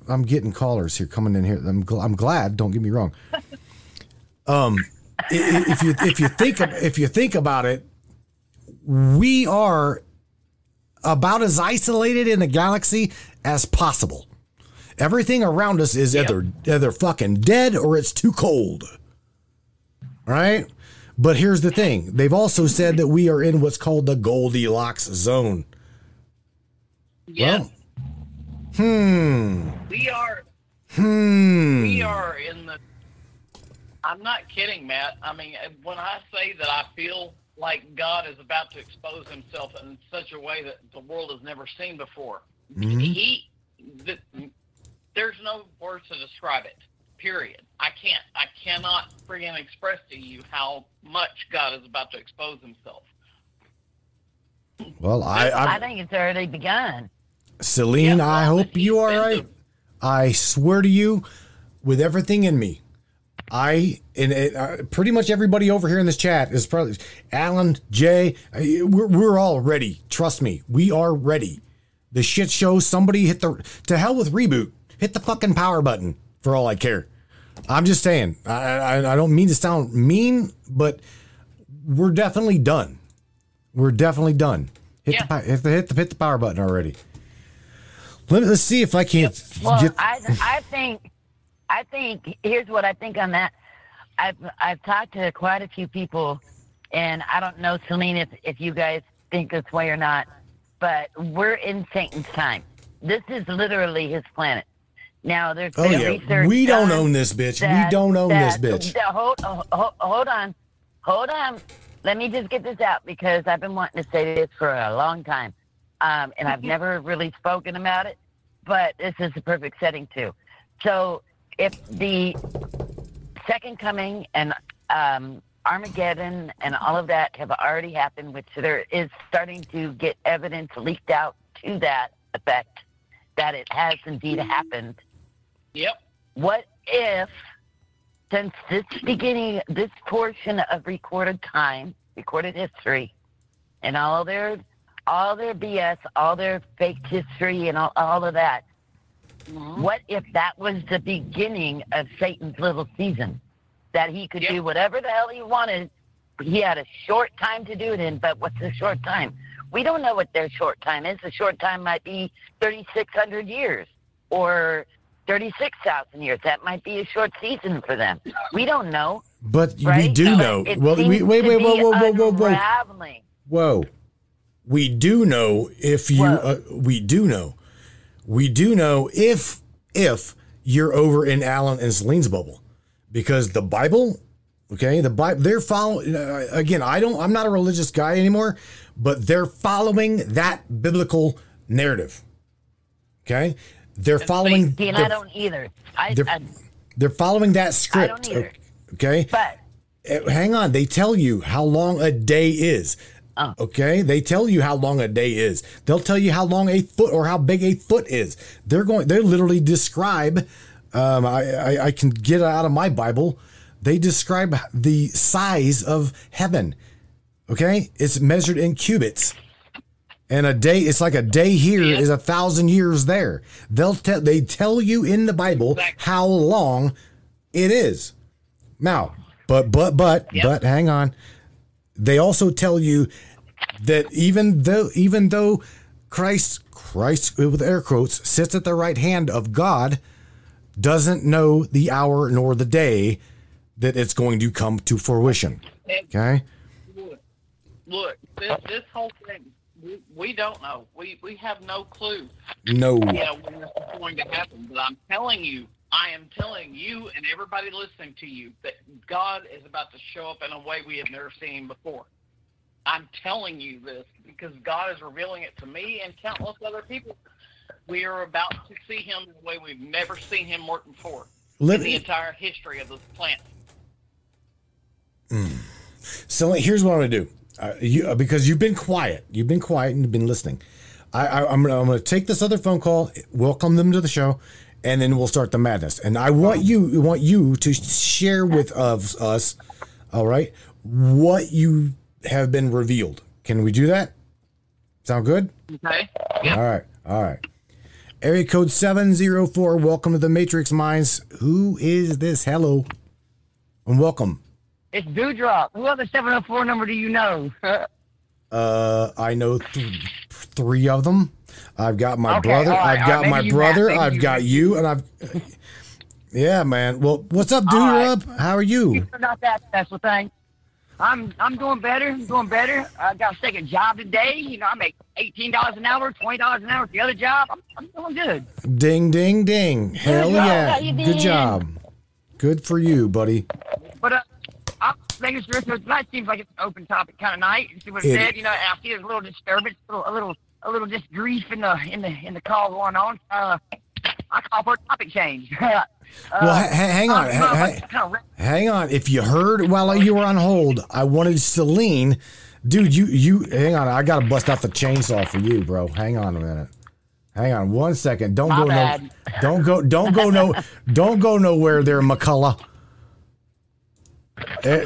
I'm getting callers here coming in here, I'm gl- I'm glad. Don't get me wrong. Um, if you if you think if you think about it, we are about as isolated in the galaxy as possible. Everything around us is either either fucking dead or it's too cold. Right? But here's the thing. They've also said that we are in what's called the Goldilocks zone.
Yeah.
Well, hmm.
we are.
Hmm.
We are in the. I'm not kidding, Matt. I mean, when I say that I feel like God is about to expose Himself in such a way that the world has never seen before, He, the, there's no words to describe it. Period. I can't. I cannot friggin' express to you how much God is about to expose Himself.
Well, I,
I
I
think it's already begun.
Celine,
Yeah,
I hope you are right. I swear to you, with everything in me, I and it, uh, pretty much everybody over here in this chat is probably Alan, Jay. We're we're all ready. Trust me, we are ready. The shit show. Somebody hit the to hell with reboot. Hit the fucking power button for all I care. I'm just saying. I I, I don't mean to sound mean, but we're definitely done. We're definitely done. Hit
Yeah.
the hit the hit the hit the power button already. Let me, let's see if I can't.
Well,
get.
I I think I think here's what I think on that. I've I've talked to quite a few people, and I don't know, Celine, if if you guys think this way or not, but we're in Satan's time. This is literally his planet. Now there's
Oh yeah,
research
we don't own this bitch.
that-
we don't own
that-
this bitch.
that- hold, hold, hold on, hold on. Let me just get this out because I've been wanting to say this for a long time, um, and I've never really spoken about it. But this is the perfect setting too. So if the second coming and um, Armageddon and all of that have already happened, which there is starting to get evidence leaked out to that effect that it has indeed happened.
Yep.
What if, since this beginning, this portion of recorded time, recorded history, and all their, all their BS, all their fake history, and all, all of that, what if that was the beginning of Satan's little season? That he could
Yep.
do whatever the hell he wanted. He had a short time to do it in, but what's a short time? We don't know what their short time is. The short time might be 3,600 years or 36,000 years. That might be a short season for them. We don't know.
But we do
But
know.
it
Well, we, wait, wait, whoa,
be
whoa, whoa, whoa, whoa,
unraveling.
whoa. We do know if you. Uh, we do know. We do know if if you're over in Alan and Celine's bubble, because the Bible, okay, the Bible, they're following. Uh, again, I don't. I'm not a religious guy anymore, but they're following that biblical narrative. Okay, they're following.
See, and
the-
I don't either. I,
They're,
I
they're following that script.
either.
Okay.
but
Uh, hang on they tell you how long a day is Okay? They tell you how long a day is. They'll tell you how long a foot or how big a foot is. They're going they literally describe um, I, I, I can get it out of my bible. They describe the size of heaven. Okay? It's measured in cubits. And a day it's like a day here
Yeah.
is a thousand years there. They'll tell they tell you in the bible
Exactly.
how long it is. Now but but but
Yep.
but hang on they also tell you that even though even though Christ Christ with air quotes sits at the right hand of God, doesn't know the hour nor the day that it's going to come to fruition. Okay.
Look, look this, this whole thing, we, we don't know. We we have no clue.
No.
Yeah, when this is going to happen. But I'm telling you, I am telling you and everybody listening to you that God is about to show up in a way we have never seen before. I'm telling you this because God is revealing it to me and countless other people. We are about to see him in a way we've never seen him work before
Let
in the entire history of this planet.
So here's what I'm gonna do. Uh, you, uh, because you've been quiet, you've been quiet and you've been listening. I, I, I'm I'm gonna take this other phone call, welcome them to the show, and then we'll start the madness. And I want you want you to share with of us, all right, what you have been revealed. Can we do that? Sound good?
Okay?
All right, all right. Area code seven zero four. Welcome to the Matrix Minds. Who is this? Hello, and welcome.
It's Dewdrop. Who other 704 number do you know?
Uh, I know th- three of them. I've got my
Okay,
brother.
right,
I've got
right,
my brother. I've
you
got you, and I've. Yeah, man. Well, what's up, dude?
Right.
Up? How are you?
Not that special thing. I'm I'm doing better. I'm doing better. I got a second job today. You know, I make eighteen dollars an hour, twenty dollars an hour at the other job. I'm, I'm doing good.
Ding, ding, ding. Hell yeah. Good job. Good for you, buddy.
But uh, I'm making sure so tonight seems like it's an open topic kind of night. You see what
It-
it said? You know, I see there's a little disturbance, a little, a little, a little just grief in the in the in the call going on. Uh, I call for a topic change. uh,
Well, ha- ha- hang on. Ha- ha-
kind of re-
hang on. If you heard while you were on hold, I wanted Celine. Dude, you you hang on. I gotta bust out the chainsaw for you, bro. Hang on a minute. Hang on one second. Don't
My
go no. Don't go. Don't go no. Don't go nowhere there, McCulloch. Eh,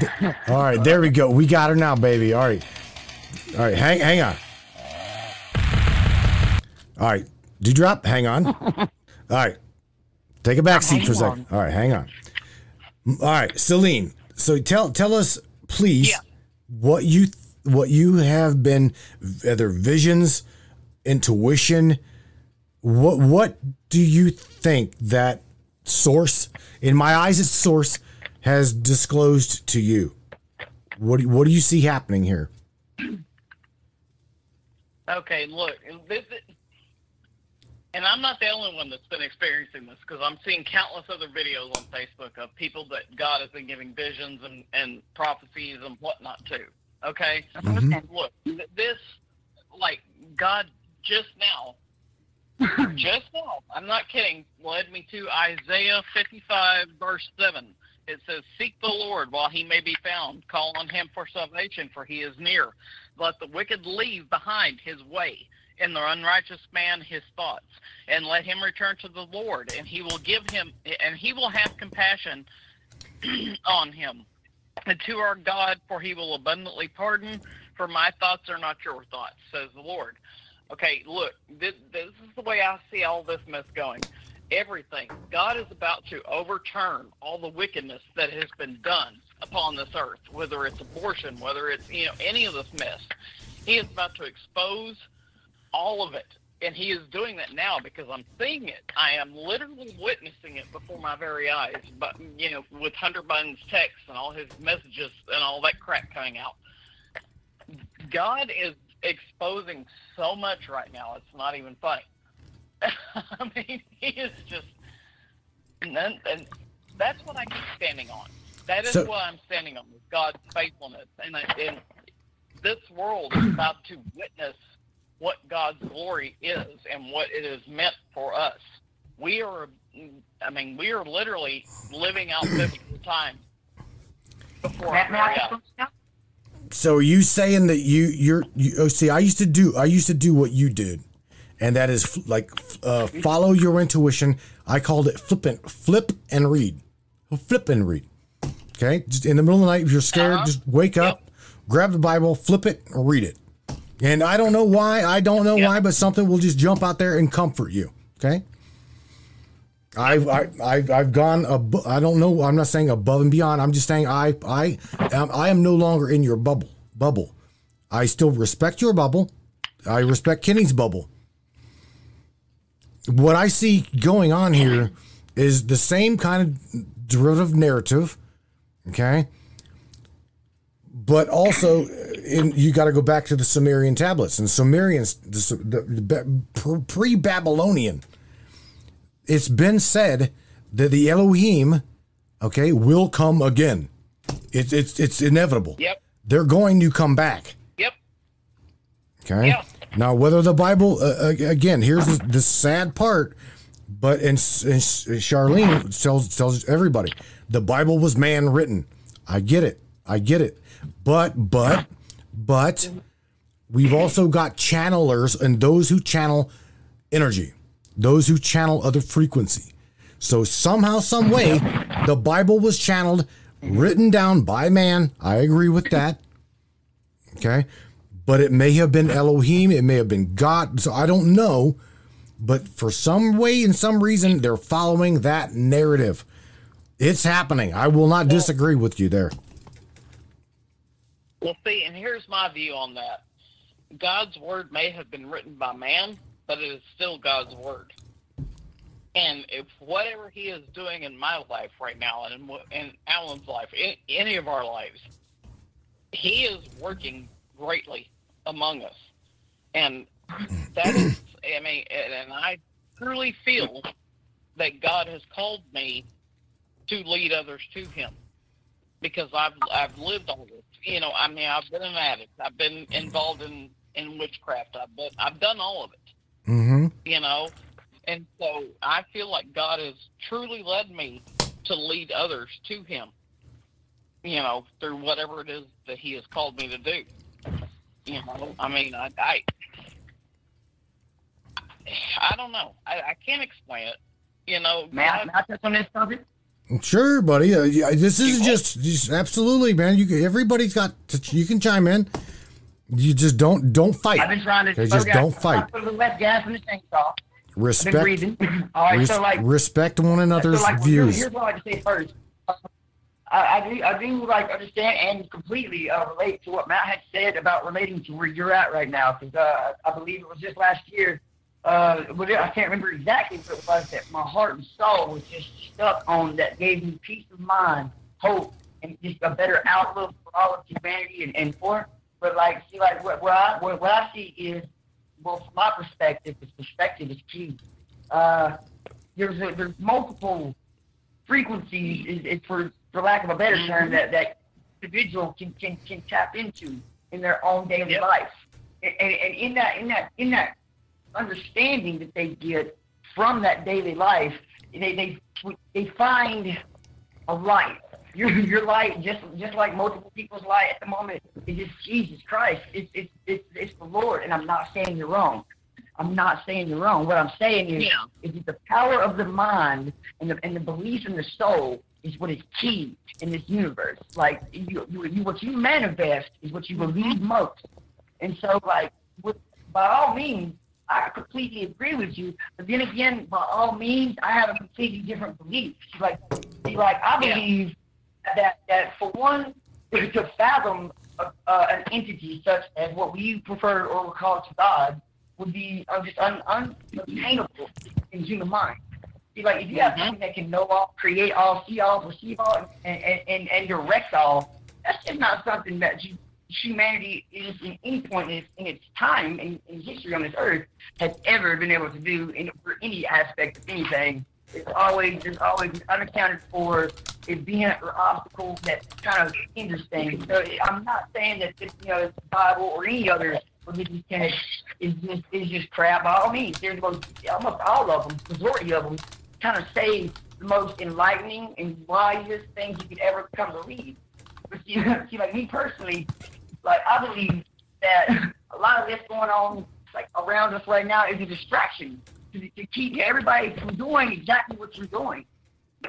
th- all right, there we go. We got her now, baby. All right, all right. Hang hang on. All right, Dewdrop. Hang on. All right, take a back seat for a second. All right, hang on. All right, Celine. So tell tell us, please,
Yeah.
what you what you have been either visions, intuition. What what do you think that source, in my eyes, it's source, has disclosed to you? What do, what do you see happening here?
Okay, look, this, and I'm not the only one that's been experiencing this because I'm seeing countless other videos on Facebook of people that God has been giving visions and, and prophecies and whatnot to. Okay, look, this, like, God just now, just now, I'm not kidding, led me to Isaiah 55, verse 7. It says, Seek the Lord while he may be found. Call on him for salvation, for he is near. Let the wicked leave behind his way, and the unrighteous man his thoughts. And let him return to the Lord, and he will give him, and he will have compassion on him. And to our God, for he will abundantly pardon. For my thoughts are not your thoughts, says the Lord. Okay, look, this, this is the way I see all this mess going. Everything. God is about to overturn all the wickedness that has been done upon this earth, whether it's abortion, whether it's you know any of this mess. He is about to expose all of it. And he is doing that now because I'm seeing it. I am literally witnessing it before my very eyes. But you know, with Hunter Biden's texts and all his messages and all that crap coming out. God is exposing so much right now. It's not even funny. I mean, he is just, and, then, and that's what I keep standing on. That is
So-
what I'm standing on, God's faithfulness. And, I, and this world is about to witness what God's glory is and what it is meant for us. We are, I mean, we are literally living out biblical times before our
Matt, may I
very eyes.
So are you saying that you you're you, oh, see I used to do I used to do what you did, and that is f- like f- uh, follow your intuition. I called it flip and flip and read, flip and read. Okay, just in the middle of the night, if you're scared,
Uh-huh.
just wake up, grab the Bible, flip it, and read it. And I don't know why, I don't know
Yep.
why, but something will just jump out there and comfort you. Okay. I've I, I've I've gone abo- I don't know. I'm not saying above and beyond. I'm just saying I I am I am no longer in your bubble bubble. I still respect your bubble. I respect Kenny's bubble. What I see going on here is the same kind of derivative narrative, okay? But also, in, you got to go back to the Sumerian tablets and Sumerians, the, the, the pre Babylonian. It's been said that the Elohim, okay, will come again. It's it's it's inevitable.
Yep.
They're going to come back.
Yep.
Okay.
Yeah.
Now, whether the Bible, uh, uh, again, here's the, the sad part, but and, and Charlene tells tells everybody the Bible was man written. I get it. I get it. But but but we've also got channelers and those who channel energy, those who channel other frequency. So somehow, some way, the Bible was channeled, written down by man. I agree with that. Okay. But it may have been Elohim, it may have been God. So I don't know. But for some way and some reason, they're following that narrative. It's happening. I will not disagree with you there.
Well, see, and here's my view on that. God's word may have been written by man, but it is still God's word. And if whatever He is doing in my life right now, and in, in Alan's life, in any of our lives, He is working greatly among us, and that is, I mean, and I truly feel that God has called me to lead others to Him because I've I've lived all this. You know, I mean, I've been an addict. I've been involved in in witchcraft. I've been I've done all of it.
Mm-hmm.
You know, and so I feel like God has truly led me to lead others to Him. You know, through whatever it is that He has called me to do. You know, I mean, I I, I don't know. I, I can't explain it. You know,
May I,
God-
may I touch on this topic?
Sure, buddy. Uh, yeah, this is just, just absolutely, man. You can- everybody's got. To, you can chime in. You just don't don't fight.
I've been trying to.
Okay, just don't fight.
Put a little less gas in the. I've been
Respect
breathing. All right,
res-
so like,
respect one another's
so like,
views.
Here's what I like to say first. Uh, I, I do, I do like understand and completely uh, relate to what Matt had said about relating to where you're at right now. Because uh, I believe it was just last year. Uh, but I can't remember exactly what it was that my heart and soul was just stuck on that gave me peace of mind, hope, and just a better outlook for all of humanity and, and for. But like, see, like what, what I what, what I see is, well, from my perspective, this perspective is key. Uh, there's a, there's multiple frequencies, is, is for for lack of a better term, that that individual can can, can tap into in their own daily
Yep.
life, and, and and in that in that in that understanding that they get from that daily life, they they they find a light. Your your light, just just like multiple people's light at the moment, is just Jesus Christ. It's it's it's it's the Lord, and I'm not saying you're wrong. I'm not saying you're wrong. What I'm saying is,
Yeah.
is that the power of the mind and the and the belief in the soul is what is key in this universe. Like you, you, you what you manifest is what you mm-hmm. believe most. And so, like, with, by all means, I completely agree with you. But then again, by all means, I have a completely different belief. Like, see, like I
Yeah.
believe that that for one, to, fathom uh, uh, an entity such as what we prefer or call to God would be uh, just un, unattainable in human mind. See, like if you have
Mhm.
something that can know all, create all, see all, perceive all, and, and, and, and direct all, that's just not something that you, humanity is in any point in its, in its time in, in history on this earth has ever been able to do in for any aspect of anything. It's always there's always unaccounted for event or obstacle that kind of hinders things. So I'm not saying that this, you know, the Bible or any other religious tenet is just is just crap. By all means, there's most almost all of them, majority of them, kind of say the most enlightening and wisest things you could ever come to read. But see, see, like me personally, like I believe that a lot of this going on like around us right now is a distraction to, to keep everybody from doing exactly what you're doing.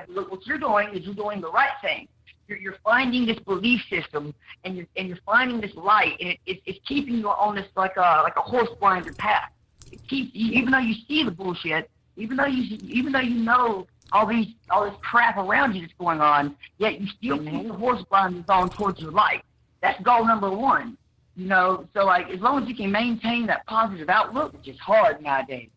Look, what you're doing is you're doing the right thing. You're, you're finding this belief system, and you're and you're finding this light, and it, it, it's keeping you on this like a like a horse blinder path. It keeps even though you see the bullshit, even though you even though you know all these all this crap around you that's going on, yet you still mm-hmm. keep the horse blinders on towards your light. That's goal number one. You know, so like as long as you can maintain that positive outlook, which is hard nowadays,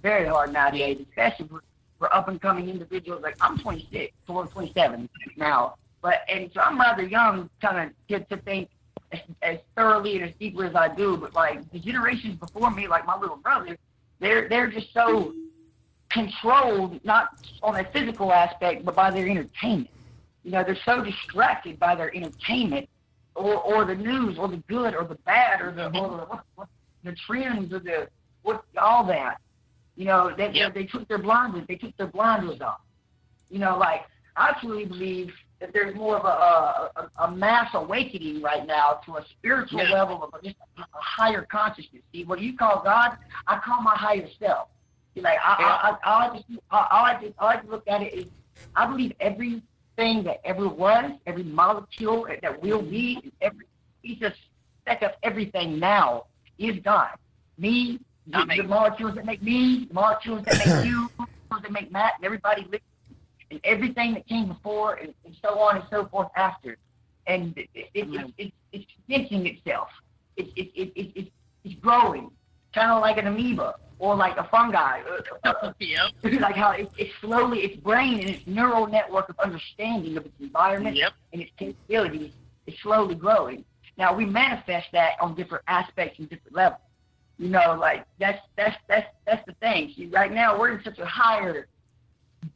very hard nowadays, especially for, for up and coming individuals. Like I'm 26, so 27 now, but and so I'm rather young, kind of get to think as, as thoroughly and as deeply as I do. But like the generations before me, like my little brother, they're they're just so controlled, not on a physical aspect, but by their entertainment. You know, they're so distracted by their entertainment or, or the news or the good or the bad or the, mm-hmm. or the, what, what, the trends or the what all that. You know, they,
Yep.
they took their blinders, they took their blinders off. You know, like I truly believe that there's more of a, a, a mass awakening right now to a spiritual
Yeah.
level of just a, a higher consciousness. See, what you call God, I call my higher self. See, like I, I, I, I like to, I, I like to, I like to look at it is, I believe everything that ever was, every molecule that will be, every piece of speck of everything now is God. Me, the, the molecules that make me, the molecules that make you, molecules that make Matt, and everybody and everything that came before, and, and so on and so forth after. And it, it, it, it, it, it's condensing itself. It, it, it, it, it, it's growing, kind of like an amoeba or like a fungi.
Yep.
like how it, it's slowly, its brain and its neural network of understanding of its environment
Yep.
and its capabilities is slowly growing. Now we manifest that on different aspects and different levels. You know, like that's that's that's that's the thing. See, right now we're in such a higher,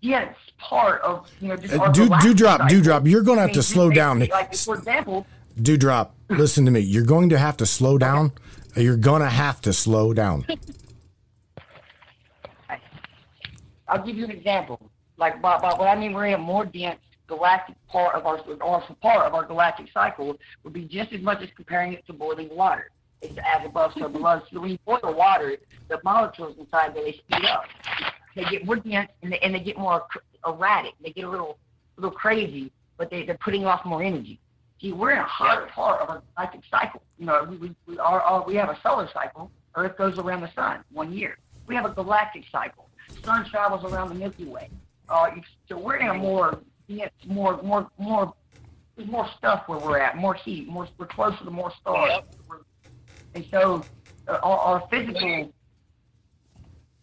dense part of you know just
Uh,
our
do-
galactic
dewdrop,
cycle.
dewdrop, you're gonna have to slow down.
basically, Like for example,
Dewdrop, listen to me. You're going to have to slow down. You're going to have to slow down.
I'll give you an example. Like by, by what I mean, we're in a more dense galactic part of our or part of our galactic cycle would be just as much as comparing it to boiling water. It's as above, so below. So when you boil water, the molecules inside there they speed up. They get more dense and they, and they get more erratic. They get a little little crazy, but they they're putting off more energy. See, we're in a hard part of our galactic cycle. You know, we we, we are, are we have a solar cycle. Earth goes around the sun one year. We have a galactic cycle. Sun travels around the Milky Way. Uh, so we're in a more, dense, more, more, more. There's more stuff where we're at, more heat, more. We're closer to more stars.
Yep.
And so, uh, our, our physical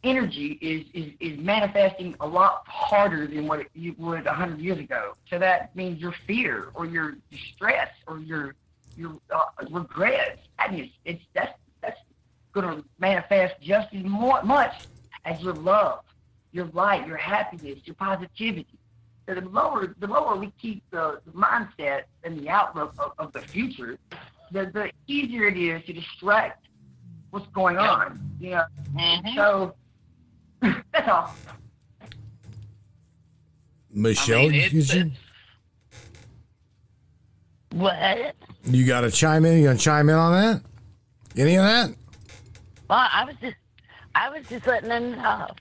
energy is, is is manifesting a lot harder than what it you would hundred years ago. So that means your fear or your stress or your your uh, regrets. And it's, it's that's that's going to manifest just as more, much as your love, your light, your happiness, your positivity. So the lower the lower we keep the, the mindset and the outlook of, of the future, the the easier it is to distract what's going on. You know.
Mhm.
So that's all.
Michelle,
I mean, it's-
you, you,
What?
you got to chime in. You going to chime in on that? Any of that?
Well, I was just, I was just letting them talk.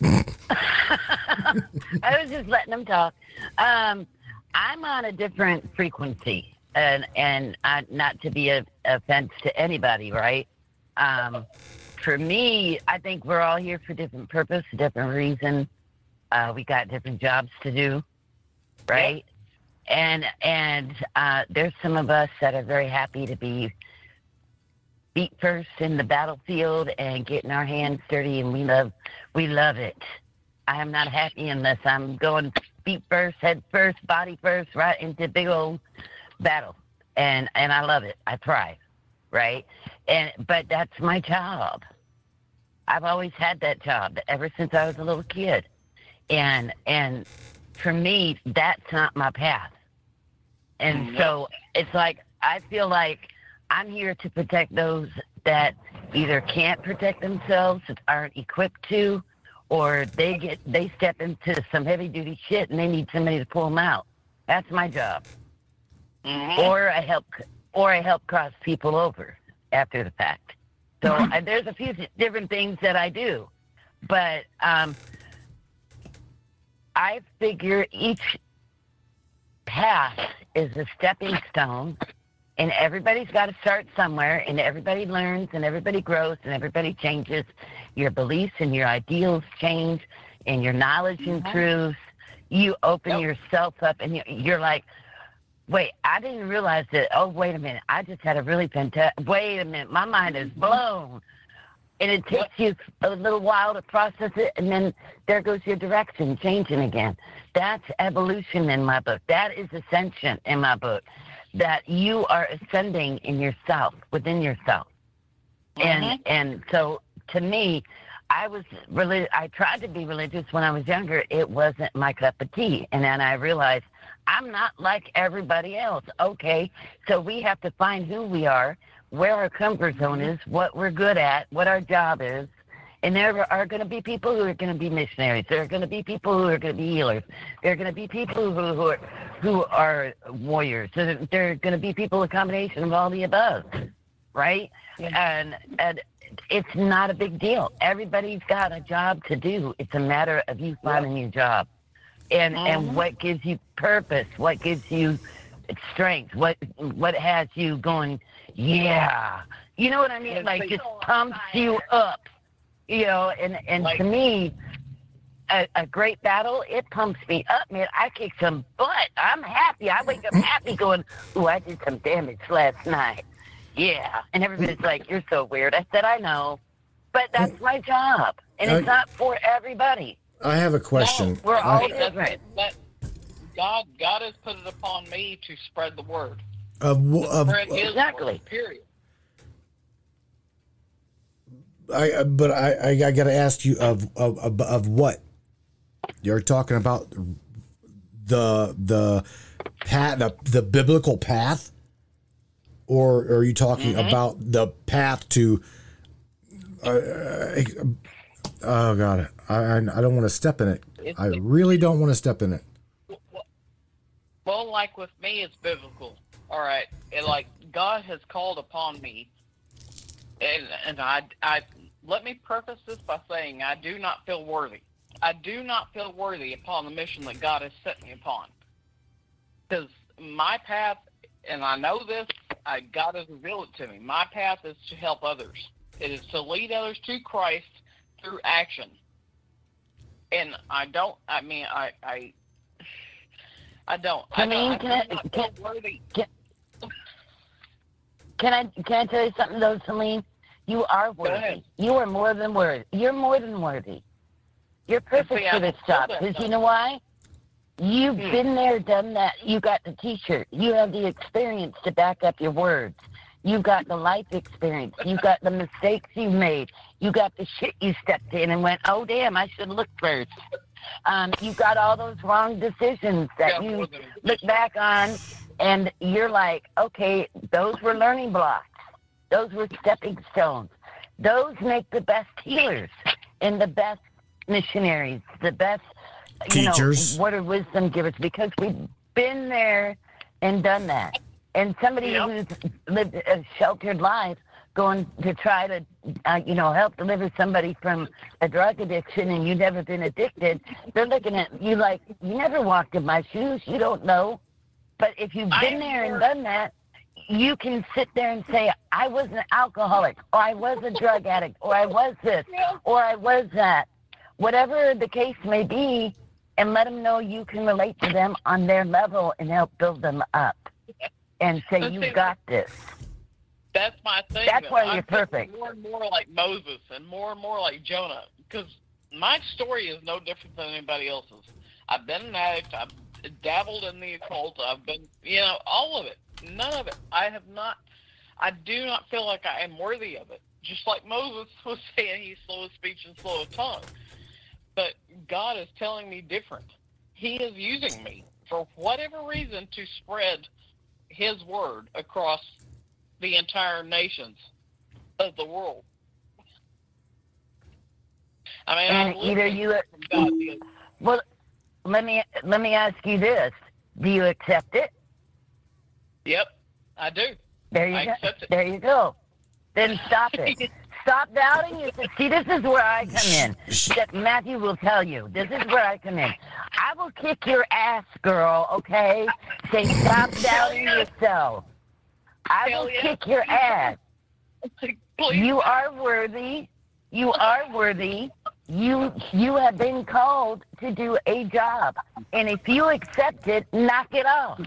I was just letting them talk. Um, I'm on a different frequency, and and I, not to be a offense to anybody, right? Um, for me, I think we're all here for different purpose, different reason. Uh, we got different jobs to do, right? And and uh, there's some of us that are very happy to be feet first in the battlefield and getting our hands dirty, and we love we love it. I am not happy unless I'm going feet first, head first, body first, right into big old battle, and and I love it. I thrive, right? And but that's my job. I've always had that job ever since I was a little kid, and and for me, that's not my path. And so it's like I feel like I'm here to protect those that either can't protect themselves, aren't equipped to, or they get they step into some heavy duty shit and they need somebody to pull them out. That's my job.
Mhm.
Or I help or I help cross people over after the fact. So uh, there's a few different things that I do, but um, I figure each path is a stepping stone and everybody's got to start somewhere and everybody learns and everybody grows and everybody changes. Your beliefs and your ideals change and your knowledge and truths you open
Yep.
yourself up and you're like wait, I didn't realize that. Oh, wait a minute. I just had a really fantastic. Wait a minute. My mind is mm-hmm. blown. And it takes you a little while to process it, and then there goes your direction changing again. That's evolution in my book. That is ascension in my book. That you are ascending in yourself, within yourself. And mm-hmm. and so to me, I was really I tried to be religious when I was younger. It wasn't my cup of tea. And then I realized I'm not like everybody else. Okay, so we have to find who we are, where our comfort zone mm-hmm. is, what we're good at, what our job is. And there are going to be people who are going to be missionaries. There are going to be people who are going to be healers. There are going to be people who, who are who are warriors. So there- are going to be people a combination of all the above, right? And and it's not a big deal. Everybody's got a job to do. It's a matter of you finding your job, and and what gives you purpose, what gives you strength, what what has you going, yeah, you know what I mean?
And
Like
see-
just pumps you up, you know. And and
Like-
to me, a, a great battle, it pumps me up, man. I kick some butt. I'm happy. I wake up happy, going, ooh, I did some damage last night. Yeah. And everybody's like, you're so weird. I said, I know, but that's my job, and it's
Uh,
not for everybody.
I have a question.
We're all
I-
different.
That, God, God has put it upon me to spread the word.
of,
To
of,
spread His
Exactly.
word, period.
I, but I, I, I got to ask you of, of of of what you're talking about the the path the, the biblical path, or are you talking about the path to? Uh, uh, oh God, I I, I don't want to step in it. I really don't want to step in it.
Well, like with me, it's biblical. All right, and like God has called upon me, and and I I let me preface this by saying I do not feel worthy. I do not feel worthy upon the mission that God has set me upon. Because my path, and I know this, I, God has revealed it to me. My path is to help others. It is to lead others to Christ through action. And I don't. I mean, I I. I don't. I,
I mean, can
I
I-
do not
can-
worthy.
Can I can I tell you something though, Celine? You are worthy. You are more than worthy. You're more than worthy. You're perfect
see,
for this job because you know why? You've
Hmm.
been there, done that. You got the T-shirt. You have the experience to back up your words. You've got the life experience. You've got the mistakes you've made. You got the shit you stepped in and went, oh damn, I should look first. Um, you got all those wrong decisions that
Yeah,
you look back on and you're like, okay, those were learning blocks. Those were stepping stones. Those make the best healers and the best missionaries, the best you
Teachers.
know, what are wisdom givers because we've been there and done that. And somebody
Yep.
who's lived a sheltered life going to try to, uh, you know, help deliver somebody from a drug addiction and you've never been addicted, they're looking at you like, you never walked in my shoes. You don't know. But if you've been there and done that, you can sit there and say, I was an alcoholic, or I was a drug addict, or I was this, or I was that. Whatever the case may be, and let them know you can relate to them on their level and help build them up. And say, you
see.
got this.
That's my thing.
That's why you're perfect.
More and more like Moses, and more and more like Jonah, because my story is no different than anybody else's. I've been an addict. I've dabbled in the occult. I've been, you know, all of it. None of it. I have not. I do not feel like I am worthy of it. Just like Moses was saying, he's slow of speech and slow of tongue. But God is telling me different. He is using me for whatever reason to spread His word across the entire nations of the world. I mean,
And
I'm
either you,
from God
well, let me let me ask you this: Do you accept it?
Yep, I do.
There you
I
go.
accept it.
There you go. Then stop it. Stop doubting it. See, this is where I come in. That Matthew will tell you. This is where I come in. I will kick your ass, girl. Okay? Say stop doubting yourself. I
Hell
will
yeah.
kick your ass.
Please,
You are worthy. You are worthy. You you have been called to do a job, and if you accept it, knock it off.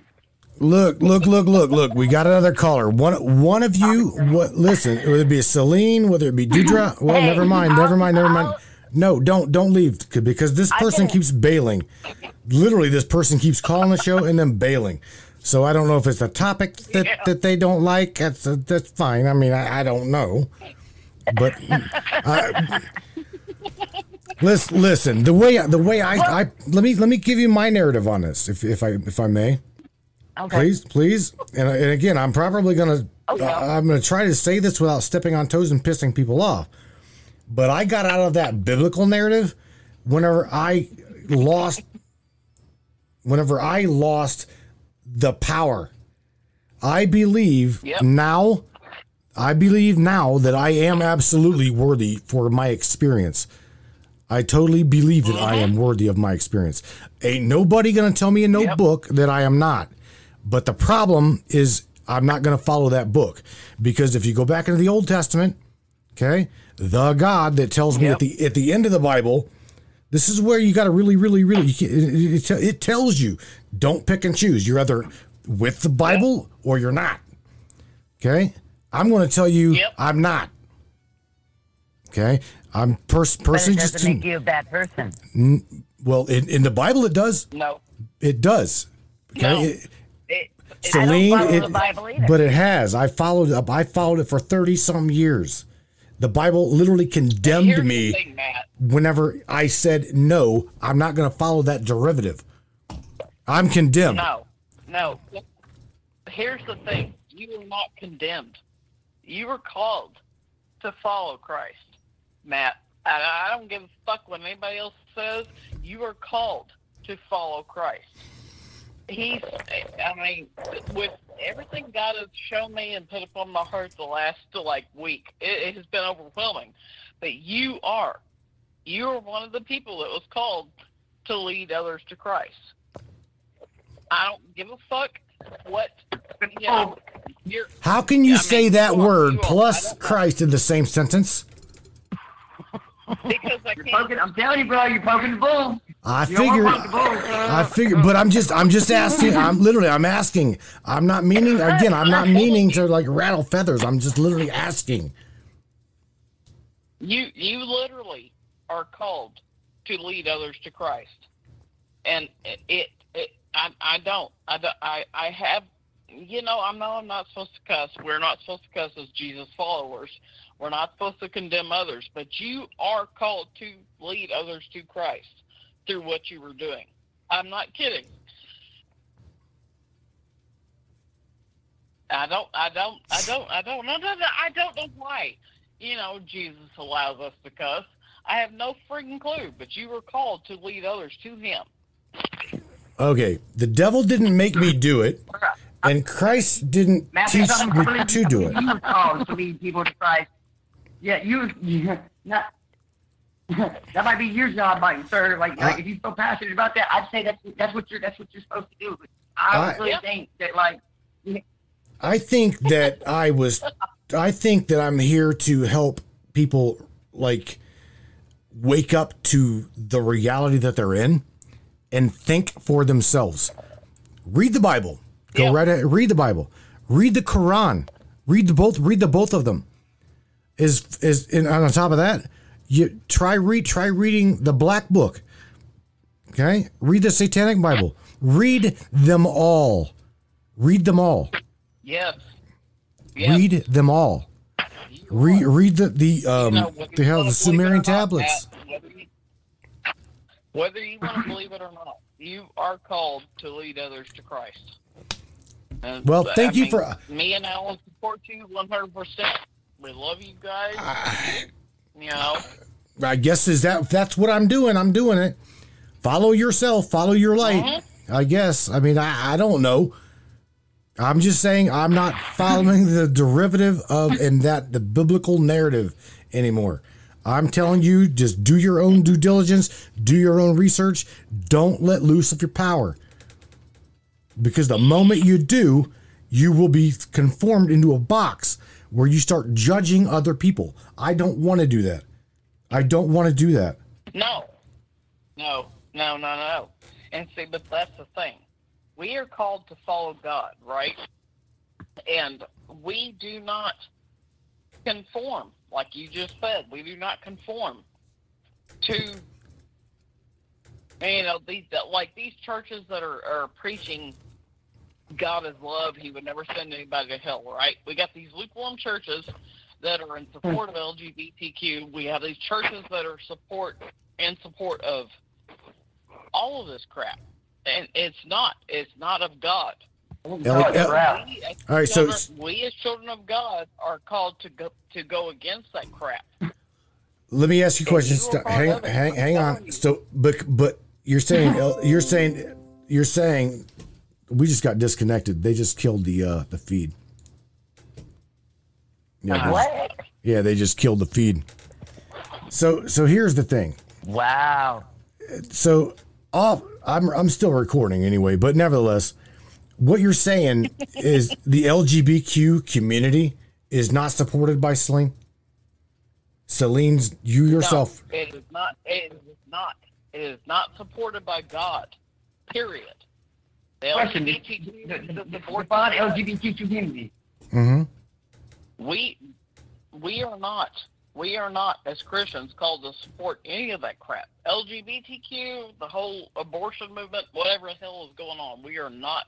Look, look, look, look, look. We got another caller. One, one of you. What? Listen, whether it be Celine, whether it be Dudra. Well,
Hey,
never mind, never mind, never mind. No, don't, don't leave because this person keeps bailing. Literally, this person keeps calling the show and then bailing. So I don't know if it's a topic that,
Yeah.
that they don't like. That's that's fine. I mean, I, I don't know, but I, listen, listen. The way the way I, I let me let me give you my narrative on this, if if I if I may
Okay.
please please and, and again i'm probably gonna oh,
Okay.
I- uh, i'm gonna try to say this without stepping on toes and pissing people off but i got out of that biblical narrative whenever i lost whenever i lost the power i believe
Yep.
now i believe now that i am absolutely worthy for my experience I totally believe that I mm-hmm. am worthy of my experience. Ain't nobody gonna tell me in no
Yep.
book that I am not. But the problem is I'm not gonna follow that book because if you go back into the Old Testament, okay, the God that tells me at the at the end of the Bible, this is where you got to really, really, really. It, it, it tells you don't pick and choose. You're either with the Bible or you're not. Okay, I'm going to tell you
Yep.
I'm not. Okay, I'm pers-
But
person
it doesn't make you a bad person.
well in, in the Bible it does.
No.
It does. Okay.
No.
It- Celine, it-
the Bible either.
but it has. I followed up. I followed it for thirty some years. The Bible literally condemned me
thing,
whenever I said no. I'm not going to follow that derivative. I'm condemned.
No, no. Here's the thing: you are not condemned. You were called to follow Christ, Matt. And I don't give a fuck what anybody else says. You are called to follow Christ. He's, I mean, with everything God has shown me and put upon my heart the last like week, it, it has been overwhelming. But you are, you are one of the people that was called to lead others to Christ. I don't give a fuck what you know. You're,
How can you
I mean,
say that
you
word
are-
plus. Christ in the same sentence?
Because I can't.
Poking, I'm telling you, bro, you're poking the bull.
I
You don't
figure.
wanna poke the bull, sir.
I figure, but I'm just, I'm just asking. I'm literally, I'm asking. I'm not meaning. Again, I'm not meaning to like rattle feathers. I'm just literally asking.
You you literally are called to lead others to Christ, and it, it, it I I don't I don't, I I have you know I know I'm not supposed to cuss. We're not supposed to cuss as Jesus followers. We're not supposed to condemn others, but you are called to lead others to Christ through what you were doing. I'm not kidding. I don't, I don't, I don't, I don't know. I don't know why. You know, Jesus allows us to cuss. I have no freaking clue, but you were called to lead others to Him.
Okay, the devil didn't make me do it, and Christ didn't
Matthew,
teach me
completely
to do it.
You were to lead people to Christ. Yeah, you, you not. that might be your job, Mike, sir. Like, like if you're so passionate about that, I'd say that's that's what you're that's what you're supposed to do. But I
I-
really
Yeah.
think that like
I think that I was I think that I'm here to help people like wake up to the reality that they're in and think for themselves. Read the Bible. Go
Yeah.
right read the Bible. Read the Quran. Read the both read the both of them. Is is and on top of that, you try read try reading the black book. Okay? Read the satanic Bible. Read them all. Read them all
Yes. Yes.
read them all. Read read the the um
You know,
they have the
believe it or
Sumerian tablets.
Whether you- Whether you want to believe it or not, you are called to lead others to Christ. And,
Well,
I
thank you
mean,
for-
me and Alan support you 100%. We love you guys. you know,
I guess is that that's what I'm doing. I'm doing it. Follow yourself. Follow your light.
Mm-hmm.
I guess. I mean, I, I don't know. I'm just saying I'm not following the derivative of and that the biblical narrative anymore. I'm telling you, just do your own due diligence, do your own research. Don't let loose of your power. Because the moment you do, you will be conformed into a box where you start judging other people. I don't want to do that. I don't want to do that.
no, no, no, no, no. And see, but that's the thing. we are called to follow God, right? And we do not conform, like you just said. We do not conform to you know these like these churches that are, are preaching God is love. He would never send anybody to hell, right? We got these lukewarm churches that are in support of LGBTQ. We have these churches that are support in support of all of this crap, and it's not. It's not of God.
L- L-
uh,
We as,
All right, so-
we as children of God are called to go to go against that crap.
Let me ask you a question.
you were
St-
part
Hang, hang, hang on. So, but but you're saying you're saying you're saying we just got disconnected. They just killed the uh the feed. Yeah, they-
What?
yeah, they just killed the feed. So so here's the thing.
Wow.
So off I'm I'm still recording anyway, but nevertheless, what you're saying is the LGBTQ community is not supported by Celine. Celine's you yourself.
No, it is not. It is not. It is not supported by God. Period. The
Question: The,
LGBTQ
the, the, the
supports
define
God.
LGBT community.
hmm
We we are not. We are not as Christians called to support any of that crap. LGBTQ, the whole abortion movement, whatever the hell is going on, we are not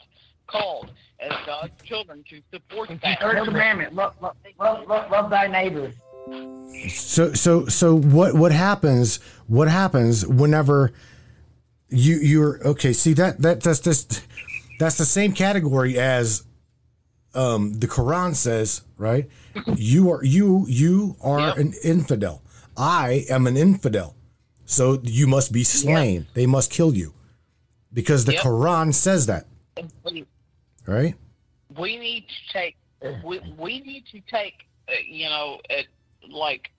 called as God's children to support that.
Third commandment: love, love, love, love, love thy neighbor.
So so so what what happens? What happens whenever you you're okay? See that that that's just that's the same category as um the Quran says, right? You are you you are
Yep.
an infidel. I am an infidel. So you must be slain. They must kill you. Because the
Yep.
Quran says that,
We,
right?
we need to take. We, we need to take. Uh, you know, it, like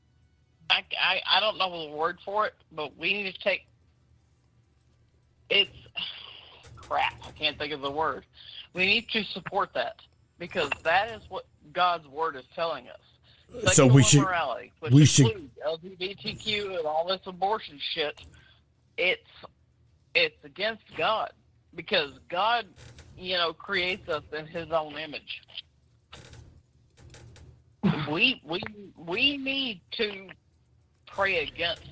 I, I I don't know the word for it, but we need to take. It's crap. I can't think of the word. We need to support that because that is what God's word is telling us.
So we should- we should-
LGBTQ and all this abortion shit. It's it's against God because God, you know, creates us in His own image. We we we need to pray against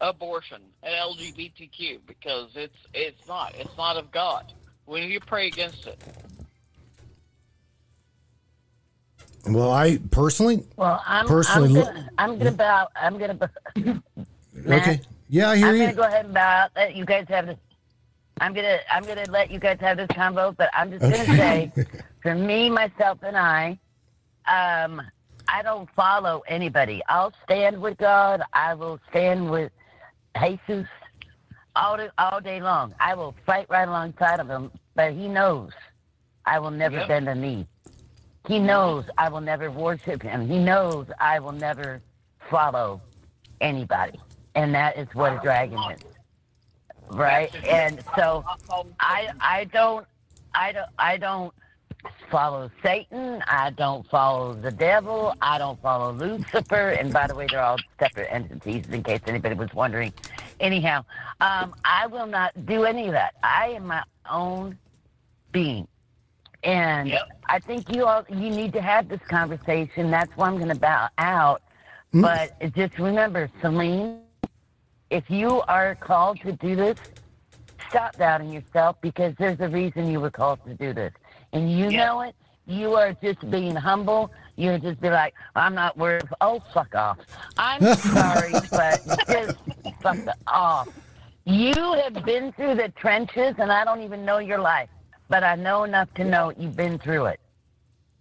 abortion and LGBTQ because it's it's not it's not of God. We need to pray against it.
Well, I personally
Well, I'm
Personally,
I'm gonna, I'm gonna bow. I'm gonna. bow- Matt,
okay. Yeah, I hear
I'm
you.
gonna go ahead and bow out. Let you guys have this. I'm gonna I'm gonna let you guys have this convo, but I'm just gonna say, for me, myself, and I, um, I don't follow anybody. I'll stand with God. I will stand with Jesus all day, all day long. I will fight right alongside of him, but he knows I will never
Yep.
bend a knee. He knows I will never worship him. He knows I will never follow anybody. And that is what a dragon is. Right? And so I I don't I don't I don't follow Satan. I don't follow the devil. I don't follow Lucifer. And by the way, they're all separate entities in case anybody was wondering. Anyhow, um, I will not do any of that. I am my own being. And
Yep.
I think you all you need to have this conversation. That's why I'm going to bow out.
Mm.
But just remember, Celine, if you are called to do this, stop doubting yourself because there's a reason you were called to do this. And you
Yeah.
know it. You are just being humble. You're just be like, I'm not worth. Oh, fuck off. I'm sorry, but just fuck off. You have been through the trenches, and I don't even know your life, but I know enough to know you've been through it.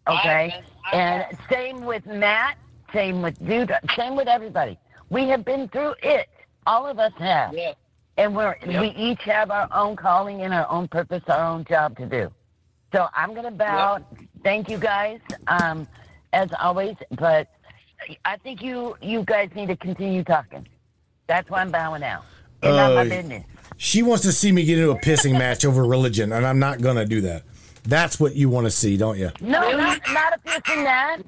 Okay?
I
And same with Matt, same with Judah, same with everybody. We have been through it. All of us have.
Yes.
And we're we each have our own calling and our own purpose, our own job to do. So I'm gonna bow. Thank you guys, um, as always. But I think you you guys need to continue talking. That's why I'm bowing out. It's not my
Uh,
business.
She wants to see me get into a pissing match over religion, and I'm not gonna do that. That's what you want to see, don't you?
No, not not a pissing match.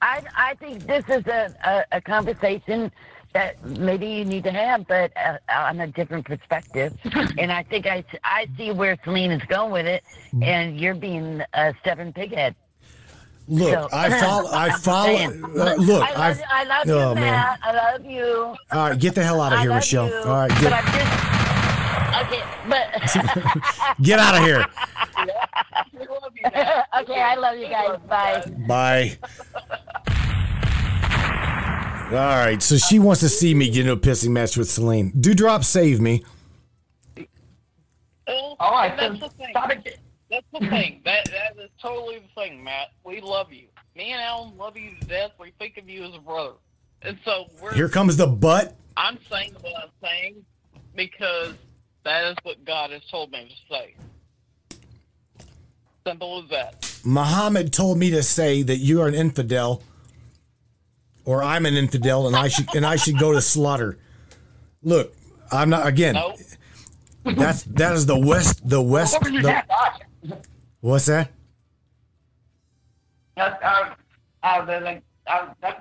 I I think this is a, a, a conversation that maybe you need to have, but uh, on a different perspective. and I think I, I see where Celine is going with it,
Mm-hmm.
and you're being a stubborn pighead.
Look,
So-
I follow. I follow. Uh, look,
I love,
I've-
you, I love
oh,
you,
man.
I love you.
All right, get the hell out of
I
here,
love
Michelle.
you,
All right,
but
get
I'm just okay. But
get out of here.
We love you, Matt.
okay, I love you guys. Bye.
Bye. All right, so she wants to see me get into a pissing match with Celine. Dewdrop, save me.
Oh,
All right,
that's the thing.
stop it.
That's the thing. That that is totally the thing, Matt. We love you. Me and Alan love you to death. We think of you as a brother. And so we're
Here comes the butt.
I'm saying what I'm saying because that is what God has told me to say. Simple as that.
Muhammad told me to say that you are an infidel, or I'm an infidel, and I should and I should go to slaughter. Look, I'm not again.
No.
That's that is the west. The west.
What
The, what's that?
That, uh, uh, uh,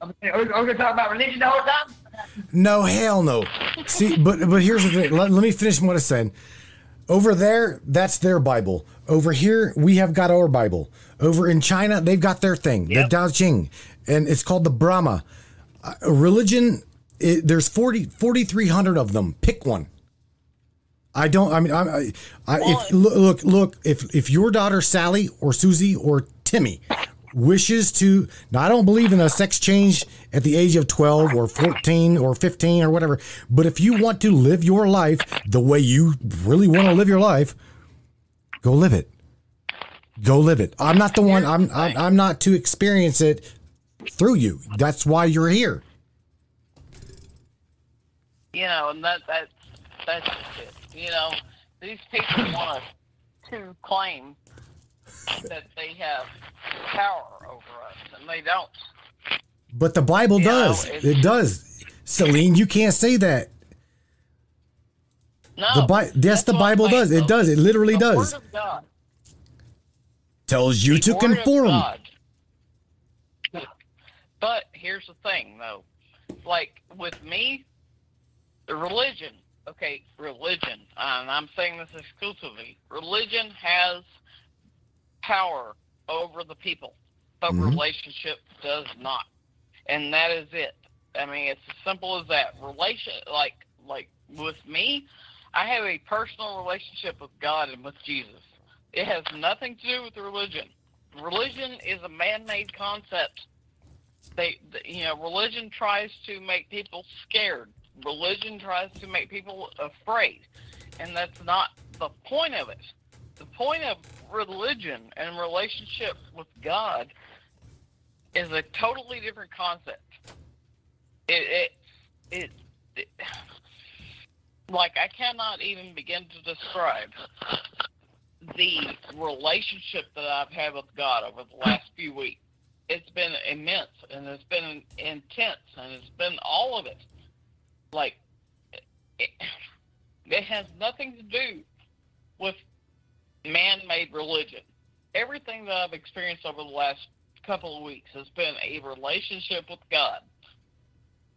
are we going to talk about religion the whole time?
No, hell no. See, but but here's the thing. Let, let me finish what I said. Over there, that's their Bible. Over here, we have got our Bible. Over in China, they've got their thing,
Yep.
the Dao Ching, and it's called the Brahma. Uh, religion, it, there's 40 4,300 of them. Pick one. I don't. I mean, I, I, I if, look, look, look. If if your daughter Sally or Susie or Timmy wishes to, now I don't believe in a sex change at the age of twelve or fourteen or fifteen or whatever. But if you want to live your life the way you really want to live your life, go live it. Go live it. I'm not the one. I'm I'm, I'm not to experience it through you. That's why you're here.
You know, and that that's that's just it. You know, these people want to claim that they have power over us, and they don't.
But the Bible
You
does.
it's-
it does. Celine, you can't say that.
No,
The Bi- yes, the Bible does. It does. It literally
The
does.
Word of God.
Tells you
The
to conform.
But here's the thing, though. Like with me, the religion. Okay, religion. And I'm saying this exclusively. Religion has power over the people, but
Mhm.
relationship does not. And that is it. I mean, it's as simple as that. Relation, like, like with me, I have a personal relationship with God and with Jesus. It has nothing to do with religion. Religion is a man-made concept. They, you know, religion tries to make people scared. Religion tries to make people afraid, and that's not the point of it. The point of religion and relationship with God is a totally different concept. It, it, it, it like I cannot even begin to describe the relationship that I've had with God over the last few weeks. It's been immense and it's been intense and it's been all of it. Like, it, it has nothing to do with man made religion. Everything that I've experienced over the last couple of weeks has been a relationship with God.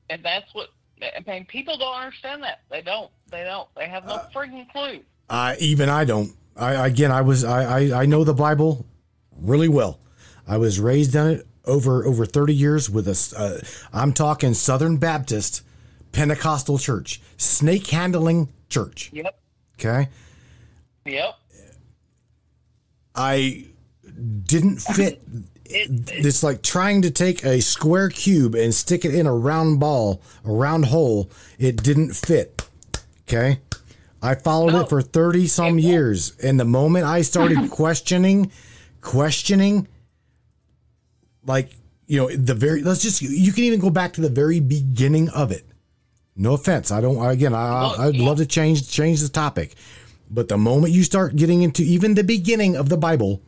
And that's what, I mean, people don't understand that. They don't. They don't. They have no freaking clue.
I even I don't. I again I was I, I I know the Bible really well. I was raised on it over over 30 years with a uh, I'm talking Southern Baptist Pentecostal church, snake handling church,
Yep.
okay?
Yep.
I didn't fit it's like trying to take a square cube and stick it in a round ball, a round hole. It didn't fit. Okay. I followed it oh. for 30 some years. And the moment I started questioning, questioning, like, you know, the very, let's just, you can even go back to the very beginning of it. No offense. I don't, again, I, I'd love to change, change the topic. But the moment you start getting into even the beginning of the Bible,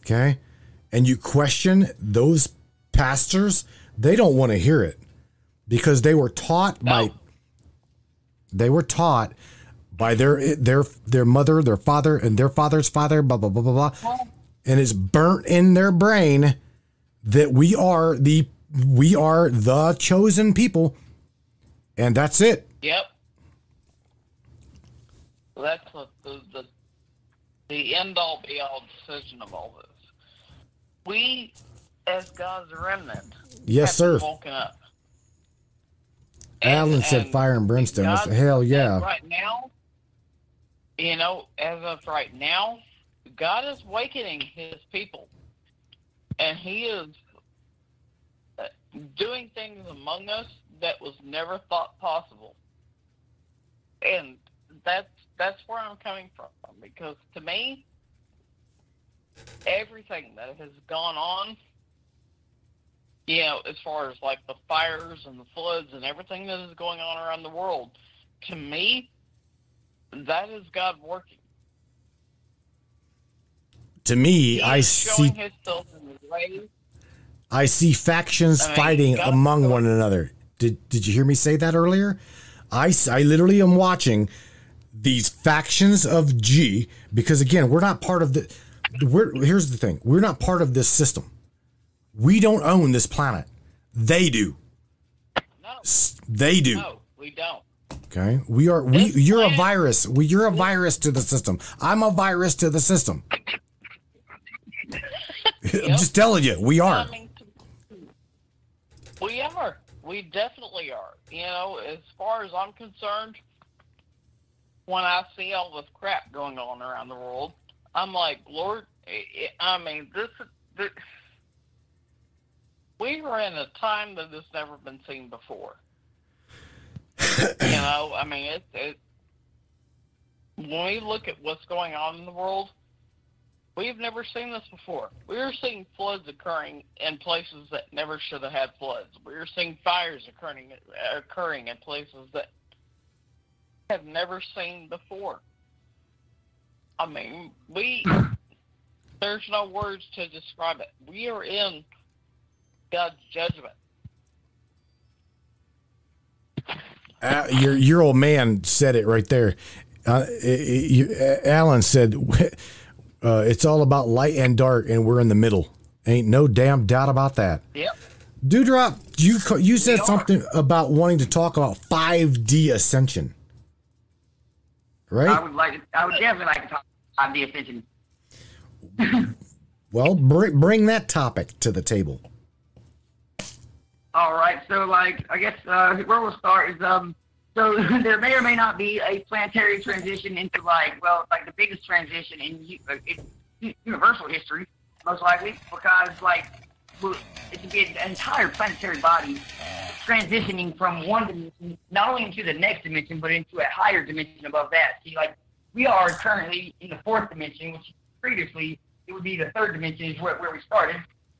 okay, and you question those pastors, they don't want to hear it because they were taught by they were taught by their their their mother, their father, and their father's father, blah blah blah blah blah, and it's burnt in their brain that we are the we are the chosen people, and that's it.
Yep. That's the the the, the end all be all decision of all this. We, as God's remnant,
Yes, sir.
woken up.
Alan said fire and brimstone. I said, hell yeah.
Right now, you know, as of right now, God is awakening His people, and He is uh, doing things among us that was never thought possible. And that's that's where I'm coming from because to me, everything that has gone on you know, as far as like the fires and the floods and everything that is going on around the world, to me, that is God working.
To me, I see
Himself in the ways.
I see factions
I mean,
fighting
God-
among one another. Did Did you hear me say that earlier? I, I literally am watching these factions of G because again, we're not part of the. We're here's the thing: we're not part of this system. We don't own this planet. They do.
No,
They do.
no, we don't.
Okay, we are. We
This
you're a virus. We, you're a virus to the system. I'm a virus to the system. I'm just telling you, we are.
I mean, we are. We definitely are. You know, as far as I'm concerned, when I see all this crap going on around the world, I'm like, Lord, I mean, this, this we are in a time that has never been seen before. you know, I mean, it, it. When we look at what's going on in the world, We've never seen this before. We are seeing floods occurring in places that never should have had floods. We are seeing fires occurring occurring in places that have never seen before. I mean, we there's no words to describe it. We are in God's judgment.
Uh, your your old man said it right there. Uh, it- you- Alan said, uh, "It's all about light and dark, and we're in the middle. Ain't no damn doubt about that."
Yep.
Dewdrop, you you said something about wanting to talk about 5D ascension,
I
right?
would like. To, I would definitely like to talk about the ascension.
Well, bring bring that topic to the table.
All right, so like I guess uh, where we'll start is um, so there may or may not be a planetary transition into like well like the biggest transition in, uh, in universal history, most likely because like it would be an entire planetary body transitioning from one dimension not only into the next dimension but into a higher dimension above that. See, like we are currently in the fourth dimension, which previously it would be the third dimension is where, where we started.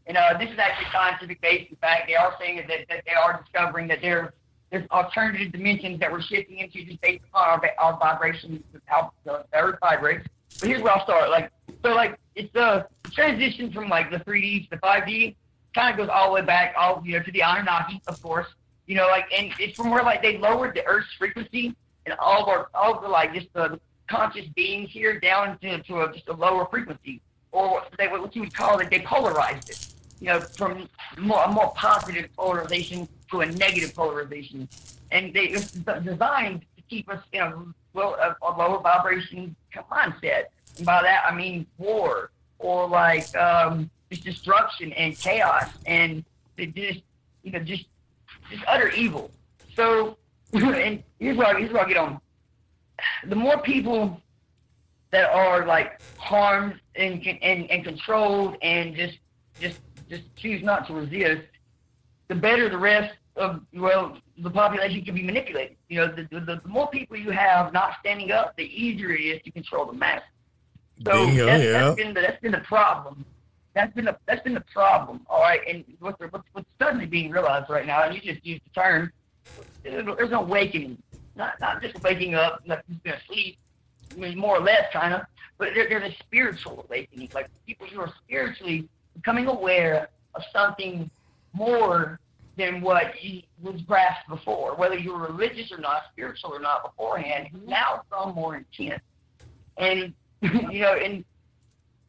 And uh, this is actually scientific based. In fact, they are saying that, that they are discovering that there there's alternative dimensions that we're shifting into just based upon our, our vibrations, how the Earth vibrates. But here's where I'll start. Like so, like it's the transition from like the 3D to the 5D kind of goes all the way back, all you know, to the Anunnaki, of course. You know, like and it's from where like they lowered the Earth's frequency and all of our all of the like just the conscious beings here down to, to a, just a lower frequency, or what they what you would call it, they polarized it. You know, from more, a more positive polarization to a negative polarization, and they designed to keep us in a well a, a lower vibration mindset. And by that I mean war or like um, just destruction and chaos and just you know just just utter evil. So and here's what I, here's what I get on. The more people that are like harmed and and, and controlled and just just just choose not to resist, the better the rest of well the population can be manipulated. You know, the, the, the more people you have not standing up, the easier it is to control the mass. So
Bingo,
that's,
yeah.
that's been the, that's been the problem. That's been the that's been the problem. All right, and what's what's, what's suddenly being realized right now, and you just used the term, there's an awakening. Not not just waking up, not just gonna sleep. I mean, more or less, kind of. But there, there's a spiritual awakening, like people who are spiritually becoming aware of something more than what you, was grasped before, whether you were religious or not, spiritual or not beforehand. Mm-hmm. Now it's all more intense, and you know, and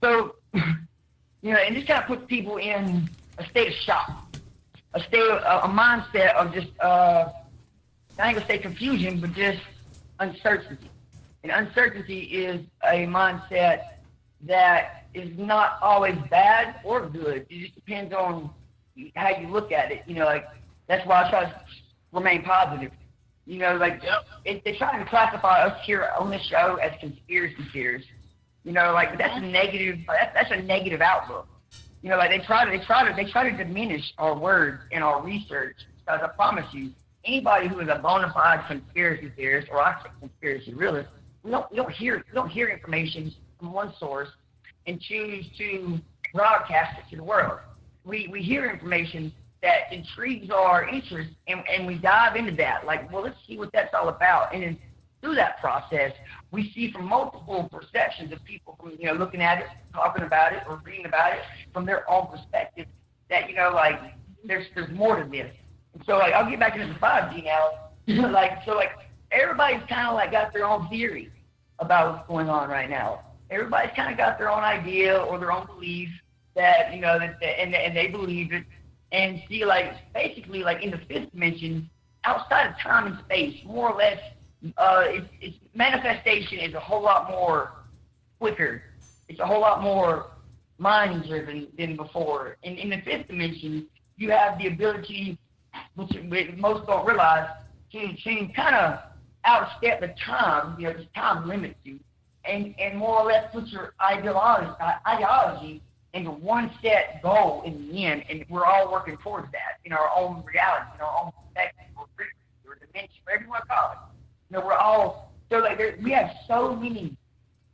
so you know, and this kind of puts people in a state of shock. a state, of, a, mindset of just, uh, I ain't gonna say confusion, but just uncertainty. And uncertainty is a mindset that is not always bad or good. It just depends on how you look at it. You know, like that's why I try to remain positive. You know, like
Yep.
it, they try to classify us here on this show as conspiracy theorists. You know, like that's a negative. That's, that's a negative outlook. You know, like they try to they try to they try to diminish our words and our research. Because I promise you, anybody who is a bona fide conspiracy theorist or I say conspiracy realist, we don't we don't hear we don't hear information from one source and choose to broadcast it to the world. We we hear information that intrigues our interest and, and we dive into that. Like, well, let's see what that's all about. And then through that process, we see from multiple perceptions of people from, you know, looking at it, talking about it, or reading about it from their own perspective that, you know, like there's there's more to this. And so like I'll get back into the five G now. like so like everybody's kinda like got their own theory about what's going on right now. Everybody's kind of got their own idea or their own belief that you know that, that and and they believe it. And see, like basically, like in the fifth dimension, outside of time and space, more or less, uh, its, manifestation is a whole lot more quicker. It's a whole lot more mind driven than before. And in the fifth dimension, you have the ability, which most don't realize, to to kind of outstep the time, you know, because time limits you, and and more or less put your ideology ideology into one set goal in the end, and we're all working towards that in our own reality, in our own perspective, or frequency, or dimension, whatever you want to call it. Know, we're all so like there, we have so many,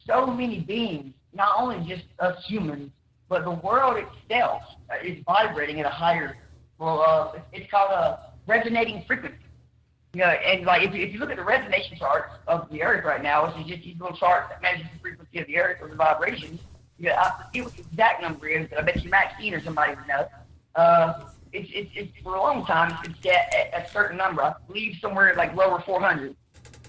so many beings, not only just us humans, but the world itself is vibrating at a higher. Well, uh, it's- called a resonating frequency. You know, and like if you, if you look at the resonation charts of the Earth right now, which is just these little charts that measure the frequency of the Earth or the vibrations, you know, I see what the exact number is. But I bet you Maxine or somebody would know. Uh, it's, it's, it's for a long time it's at a certain number. I believe somewhere like lower 400,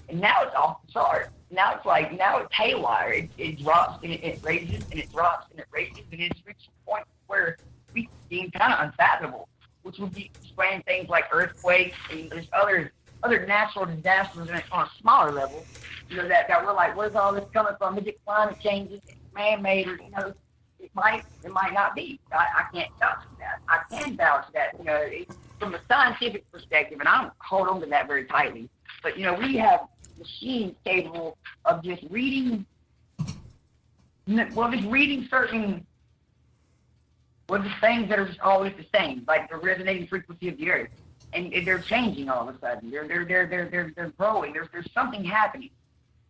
and now it's off the chart. Now it's like now it's haywire. It, it drops and it, it raises and it drops and it raises and it's reached a point where we seem kind of unfathomable, which would be explaining things like earthquakes and there's other other natural disasters on a smaller level. You know that that we're like, where's all this coming from? Is it climate changes? Is it man-made? Or you know, it might it might not be. I, I can't vouch for that. I can vouch that you know it, from a scientific perspective, and I don't hold on to that very tightly. But you know, we have machines capable of just reading, well, just reading certain, well, the things that are just always the same, like the resonating frequency of the earth, and they're changing all of a sudden. They're they're they're they're they're, they're growing. There's there's something happening,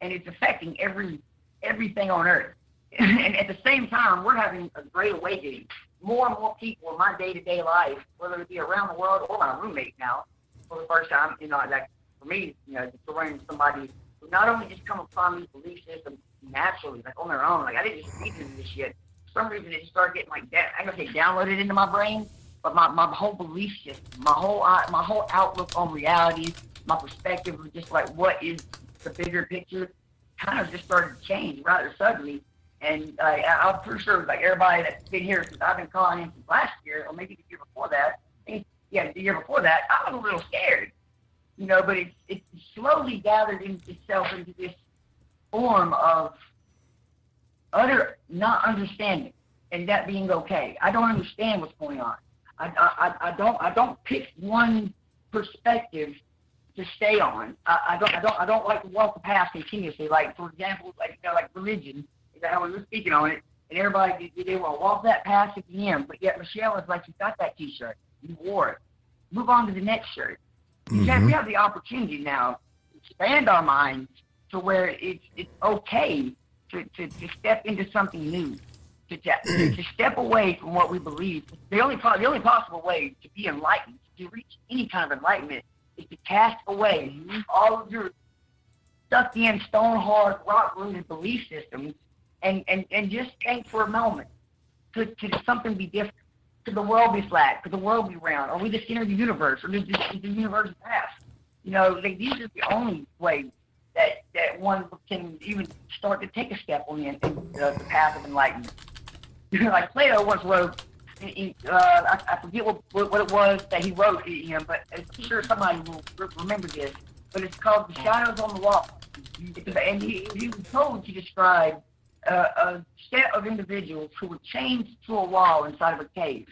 and it's affecting every everything on earth. and at the same time, we're having a great awakening. More and more people in my day-to-day life, whether it be around the world or my roommate now, for the first time, you know, like for me, you know, just around somebody who not only just come upon these belief systems naturally, like on their own, like I didn't just read into this shit. For some reason, it just started getting like that. I'm gonna say downloaded into my brain, but my, my whole belief system, my whole uh, my whole outlook on reality, my perspective of just like what is the bigger picture, kind of just started to change rather suddenly. And uh, I- I'm pretty sure like everybody that's been here since I've been calling in since last year, or maybe the year before that, I yeah, the year before that, I was a little scared you know, but it's it's slowly gathered in, itself into this form of utter not understanding, and that being okay. I don't understand what's going on. I, I, I- don't I don't pick one perspective to stay on. I, I don't I don't I don't like to walk the path continuously. Like for example, like you know, like religion. Is that how we were speaking on it? And everybody they, they to walk that path end, but yet Michelle is like, you got that T-shirt, you wore it. Move on to the next shirt. We have- we have the opportunity now to expand our minds to where it's it's okay to, to, to step into something new, to, to, to step away from what we believe. The only the only possible way to be enlightened, to reach any kind of enlightenment, is to cast away all of your stuck in stone hard, rock rooted belief systems, and, and, and just think for a moment. Could, could something be different? The world be flat? Could the world be round? Are we the center of the universe? Or is the universe vast? You know, like, these are the only ways that, that one can even start to take a step on the, the, path of enlightenment. like Plato once wrote, he- uh, I, I forget what, what it was that he wrote him, but I'm sure somebody will remember this. But it's called "The Shadows on the Wall," and he, he was told to describe uh, a set of individuals who were chained to a wall inside of a cave,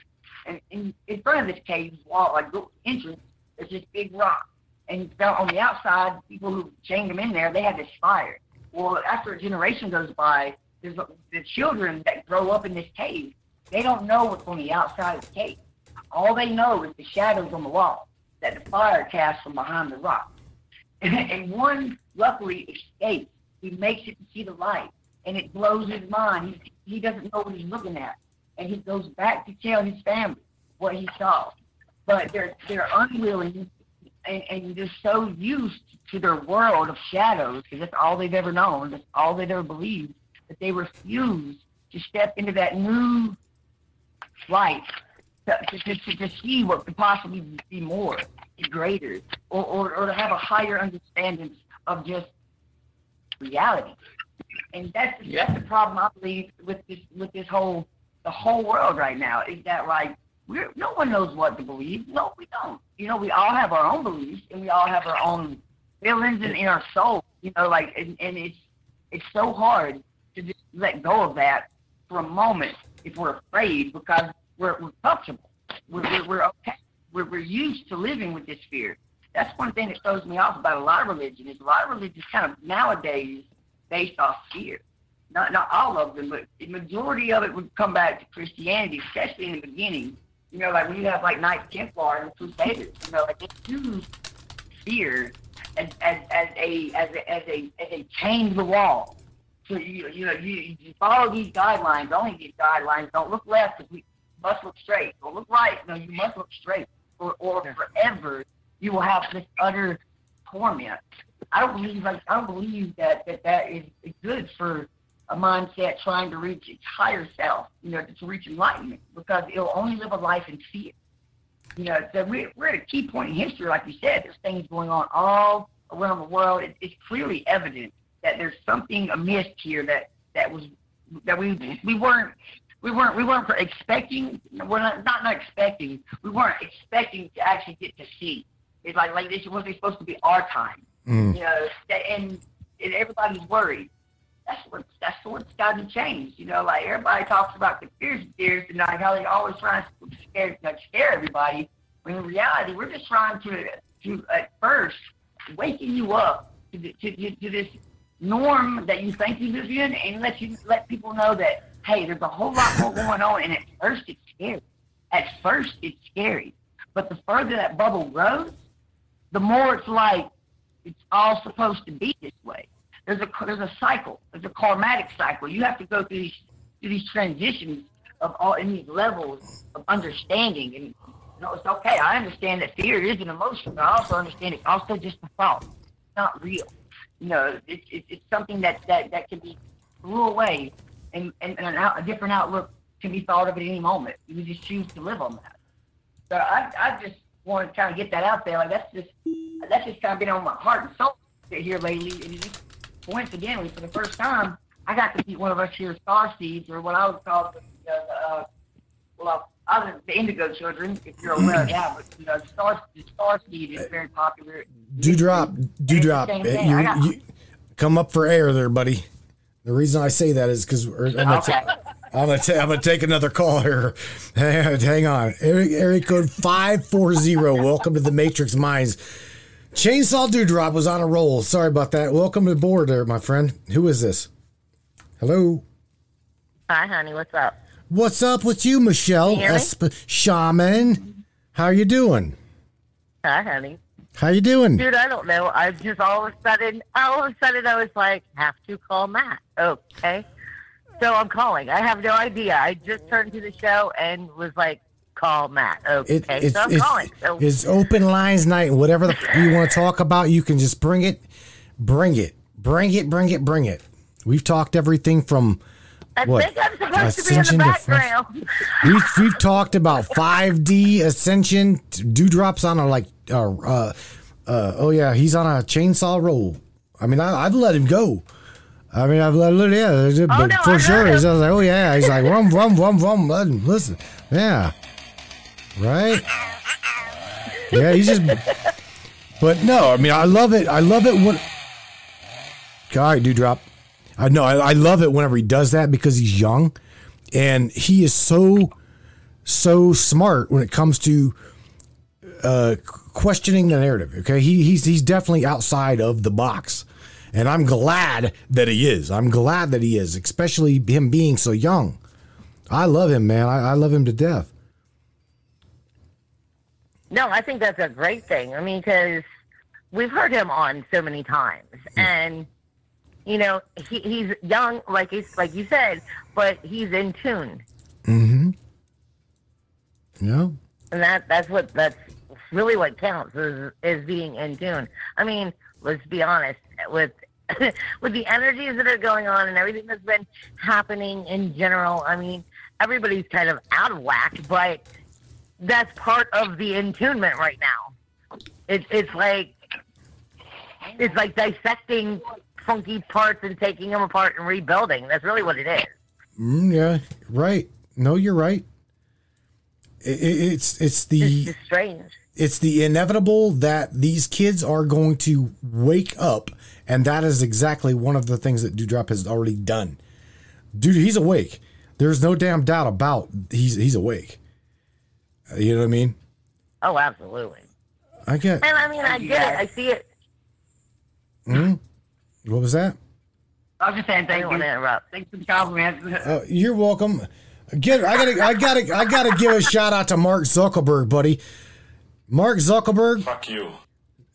and in, in front of this cave wall, like the entrance, there's this big rock, and on the outside, people who chained them in there, they had this fire. Well, after a generation goes by, there's the children that grow up in this cave. They don't know what's on the outside of the cave. All they know is the shadows on the wall that the fire casts from behind the rock. And, one luckily escapes. He makes it to see the light, and it blows his mind. He, he doesn't know what he's looking at, and he goes back to tell his family what he saw. But they're they're unwilling, and, and they're so used to their world of shadows because that's all they've ever known. That's all they've ever believed. That they refuse to step into that new light to, to, to, to see what could possibly be more, be greater, or, or, or to have a higher understanding of just reality. And that's, that's the problem I believe with this with this whole the whole world right now is that like we're no one knows what to believe. No, we don't. You know, we all have our own beliefs and we all have our own feelings in, in our soul. You know, like and, and it's it's so hard to just let go of that for a moment if we're afraid because we're, we're comfortable. We're, we're, we're okay. We're, we're used to living with this fear. That's one thing that throws me off about a lot of religion is a lot of religion is kind of nowadays based off fear. Not not all of them, but the majority of it would come back to Christianity, especially in the beginning. You know, like when you have like Knights Templar and Crusaders, you know, like they use fear as as, as a as a as a as a change the wall. So you you know you, you follow these guidelines. Only these guidelines. Don't look left. 'cause we must look straight. Don't look right. No, you must look straight. Or or forever you will have this utter torment. I don't believe like I don't believe that that that is good for a mindset trying to reach its higher self. You know, to reach enlightenment because it'll only live a life in fear. You know, so we're, we're at a key point in history, like you said. There's things going on all around the world. It, it's clearly evident that there's something amiss here that that was that we we weren't we weren't we weren't expecting. We're not not, not expecting. We weren't expecting to actually get to see. It's like like this wasn't supposed to be our time.
Mm.
You know, and, and everybody's worried. That's what that's what's got to change. You know, like everybody talks about conspiracy theories and like how they always trying to scare like scare everybody. When in reality, we're just trying to to at first waking you up to, the, to, to, to this norm that you think you live in, and let you let people know that hey, there's a whole lot more going on. And at first, it's scary. At first, it's scary, but the further that bubble grows, the more it's like it's all supposed to be this way. There's a there's a cycle. There's a karmatic cycle. You have to go through these through these transitions of all in these levels of understanding. And you know, it's okay. I understand that fear is an emotion, but I also understand it's also just a thought. It's not real. You know, it's it, it's something that that that can be threw away, and and, and an out, a different outlook can be thought of at any moment. You just choose to live on that. So I I just want to kind of get that out there. Like that's just that's just kind of been on my heart and soul here lately. And just coincidentally, for the first time, I got to meet one of us here star seeds, or what I would call the, uh, uh, well, was the Indigo Children, if you're aware of that. But you know, the star the star seed is very popular.
Dewdrop, Dewdrop, you, you come up for air there, buddy. The reason I say that is because I'm gonna,
Okay.
ta- I'm gonna ta- I'm gonna take another call here. Hang on, area, area code five four zero. Welcome to the Matrix Minds. Chainsaw Dewdrop was on a roll. Sorry about that. Welcome aboard, there, my friend. Who is this? Hello.
Hi, honey. What's up?
What's up with you, Michelle
you?
Esp- Shaman? How you doing?
Hi, honey.
How you doing?
Dude, I don't know. I just all of a sudden, all of a sudden, I was like, have to call Matt. Okay. So I'm calling. I have no idea. I just turned to the show and was like, call Matt. Okay.
It, it's,
so I'm
it's,
calling. So
it's open lines night. Whatever the you want to talk about, you can just bring it, bring it, bring it, bring it, bring it. We've talked everything from
I
what?
think I'm supposed to be in
Ascension
the background.
we've we've talked about 5D ascension. Dewdrops on a like, uh, uh, uh, oh yeah, he's on a chainsaw roll. I mean, I, I've let him go. I mean, I've literally, yeah, but
Oh, no,
for
I
sure. He's
him.
like, oh yeah. He's like, rum, rum, rum, rum. Listen. yeah, right. Yeah, he's just. But no, I mean, I love it. I love it when. Right, Dewdrop. I know. I, I love it whenever he does that because he's young, and he is so, so smart when it comes to uh, questioning the narrative. Okay, he, he's he's definitely outside of the box, and I'm glad that he is. I'm glad that he is, especially him being so young. I love him, man. I, I love him to death.
No, I think that's a great thing. I mean, because we've heard him on so many times, and you know, he, he's young, like he's like you said, but he's in tune,
Mm-hmm. Yeah.
and that that's what that's really what counts is is being in tune. I mean, let's be honest with. with the energies that are going on and everything that's been happening in general, I mean, everybody's kind of out of whack, but that's part of the intunement right now. It's it's like it's like dissecting funky parts and taking them apart and rebuilding. That's really what it is.
Mm, yeah. Right. No, you're right. I- I- it's it's
It's
the
just strange.
it's the inevitable that these kids are going to wake up, and that is exactly one of the things that Dewdrop has already done. Dude, he's awake. There's no damn doubt about he's he's awake. You know what I mean?
Oh, absolutely.
I get.
And I mean, I get it. I see it.
Mm, what was that?
I was just saying
I
thank
don't
you.
want to interrupt.
Thanks for the compliment.
Uh, you're welcome. Get. I gotta. I gotta. I gotta give a shout out to Mark Zuckerberg, buddy. Mark Zuckerberg.
Fuck you.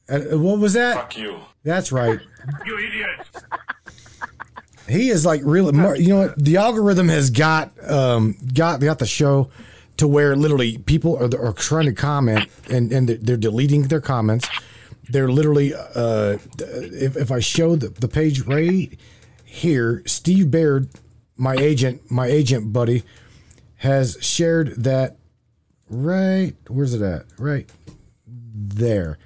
Uh, what was that?
Fuck you.
That's right.
You idiot.
He is like really, Mar- you know what? The algorithm has got um got got the show to where literally people are, are trying to comment and and they're, deleting their comments. They're literally uh if if I show the, the page right here, Steve Baird, my agent, my agent buddy, has shared that right. Where's it at? Right there.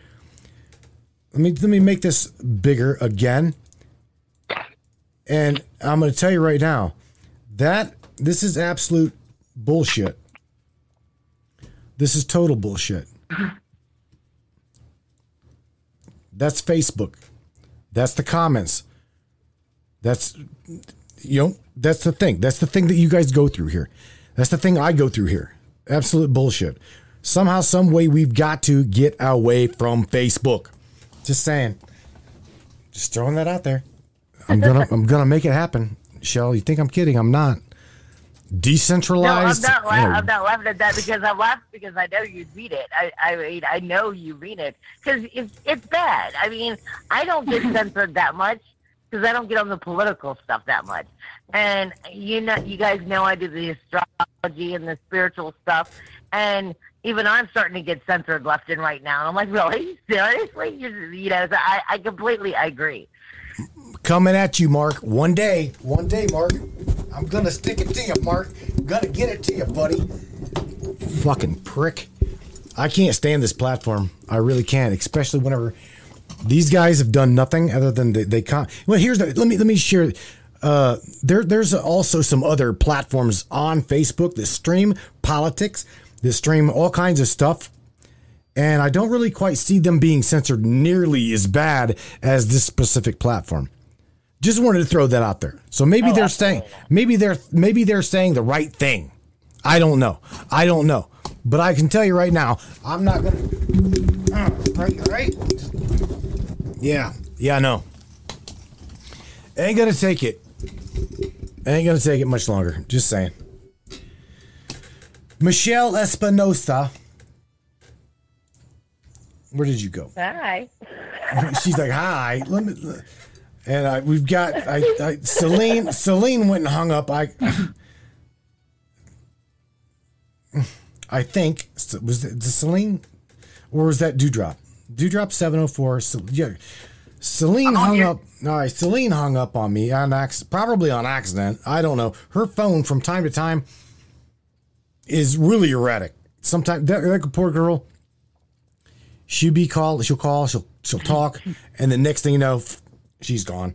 Let me let me make this bigger again. And I'm going to tell you right now that this is absolute bullshit. This is total bullshit. That's Facebook. That's the comments. That's you know, that's the thing. That's the thing that you guys go through here. That's the thing I go through here. Absolute bullshit. Somehow, some way, we've got to get away from Facebook. Just saying. Just throwing that out there. I'm gonna I'm gonna make it happen. Shell, you think I'm kidding? I'm not.
No, I'm
Decentralized.
not. La- I'm not laughing at that because I'm laughing because I know you'd read it. I, I mean, I know you read it because it's it's bad. I mean, I don't get censored that much because I don't get on the political stuff that much. And you know, you guys know I do the astrology and the spiritual stuff, and even I'm starting to get censored left and right now. And I'm like, really, seriously? You, you know, so I, I completely I agree.
coming at you, Mark. One day, one day, Mark. I'm gonna stick it to you, Mark. gonna get it to you, buddy. Fucking prick. I can't stand this platform. I really can't, especially whenever these guys have done nothing other than they, they con- Well, here's the. Let me let me share. Uh, there, there's also some other platforms on Facebook that stream politics, that stream all kinds of stuff and I don't really quite see them being censored nearly as bad as this specific platform. Just wanted to throw that out there. So maybe they're saying maybe they're maybe they're saying the right thing. I don't know. I don't know. But I can tell you right now, I'm not gonna. Uh, right, right. Yeah, yeah, no. Ain't gonna take it. Ain't gonna take it much longer. Just saying. Michelle Espinosa. Where did you go?
Hi.
She's like, "Hi." Let me, and I, we've got I, I, Celine. Celine went and hung up. I, I think was it Celine, or was that Dewdrop? Dewdrop seven hundred four. Yeah, Celine hung up. All right, Celine hung up on me on probably on accident. I don't know. Her phone from time to time is really erratic. Sometimes that, that poor girl she'll be called she'll call she'll she'll talk and the next thing you know she's gone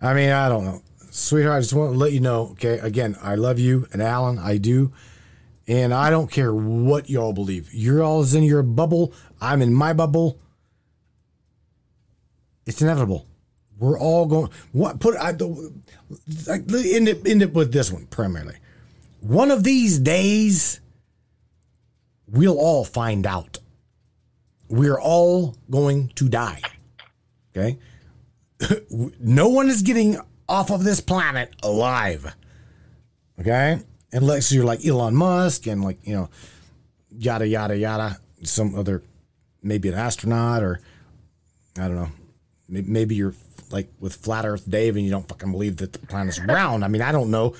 I mean, I don't know. Sweetheart, I just want to let you know, okay? Again, I love you and Alan, I do. And I don't care what y'all believe. You're all in your bubble. I'm in my bubble. It's inevitable. We're all going. What put I like end it end it with this one primarily. One of these days, we'll all find out. We're all going to die. Okay. No one is getting off of this planet alive. Okay. Unless you're like Elon Musk and like, you know, yada, yada, yada, some other, maybe an astronaut or I don't know. Maybe you're like with Flat Earth Dave and you don't fucking believe that the planet's round. I mean, I don't know.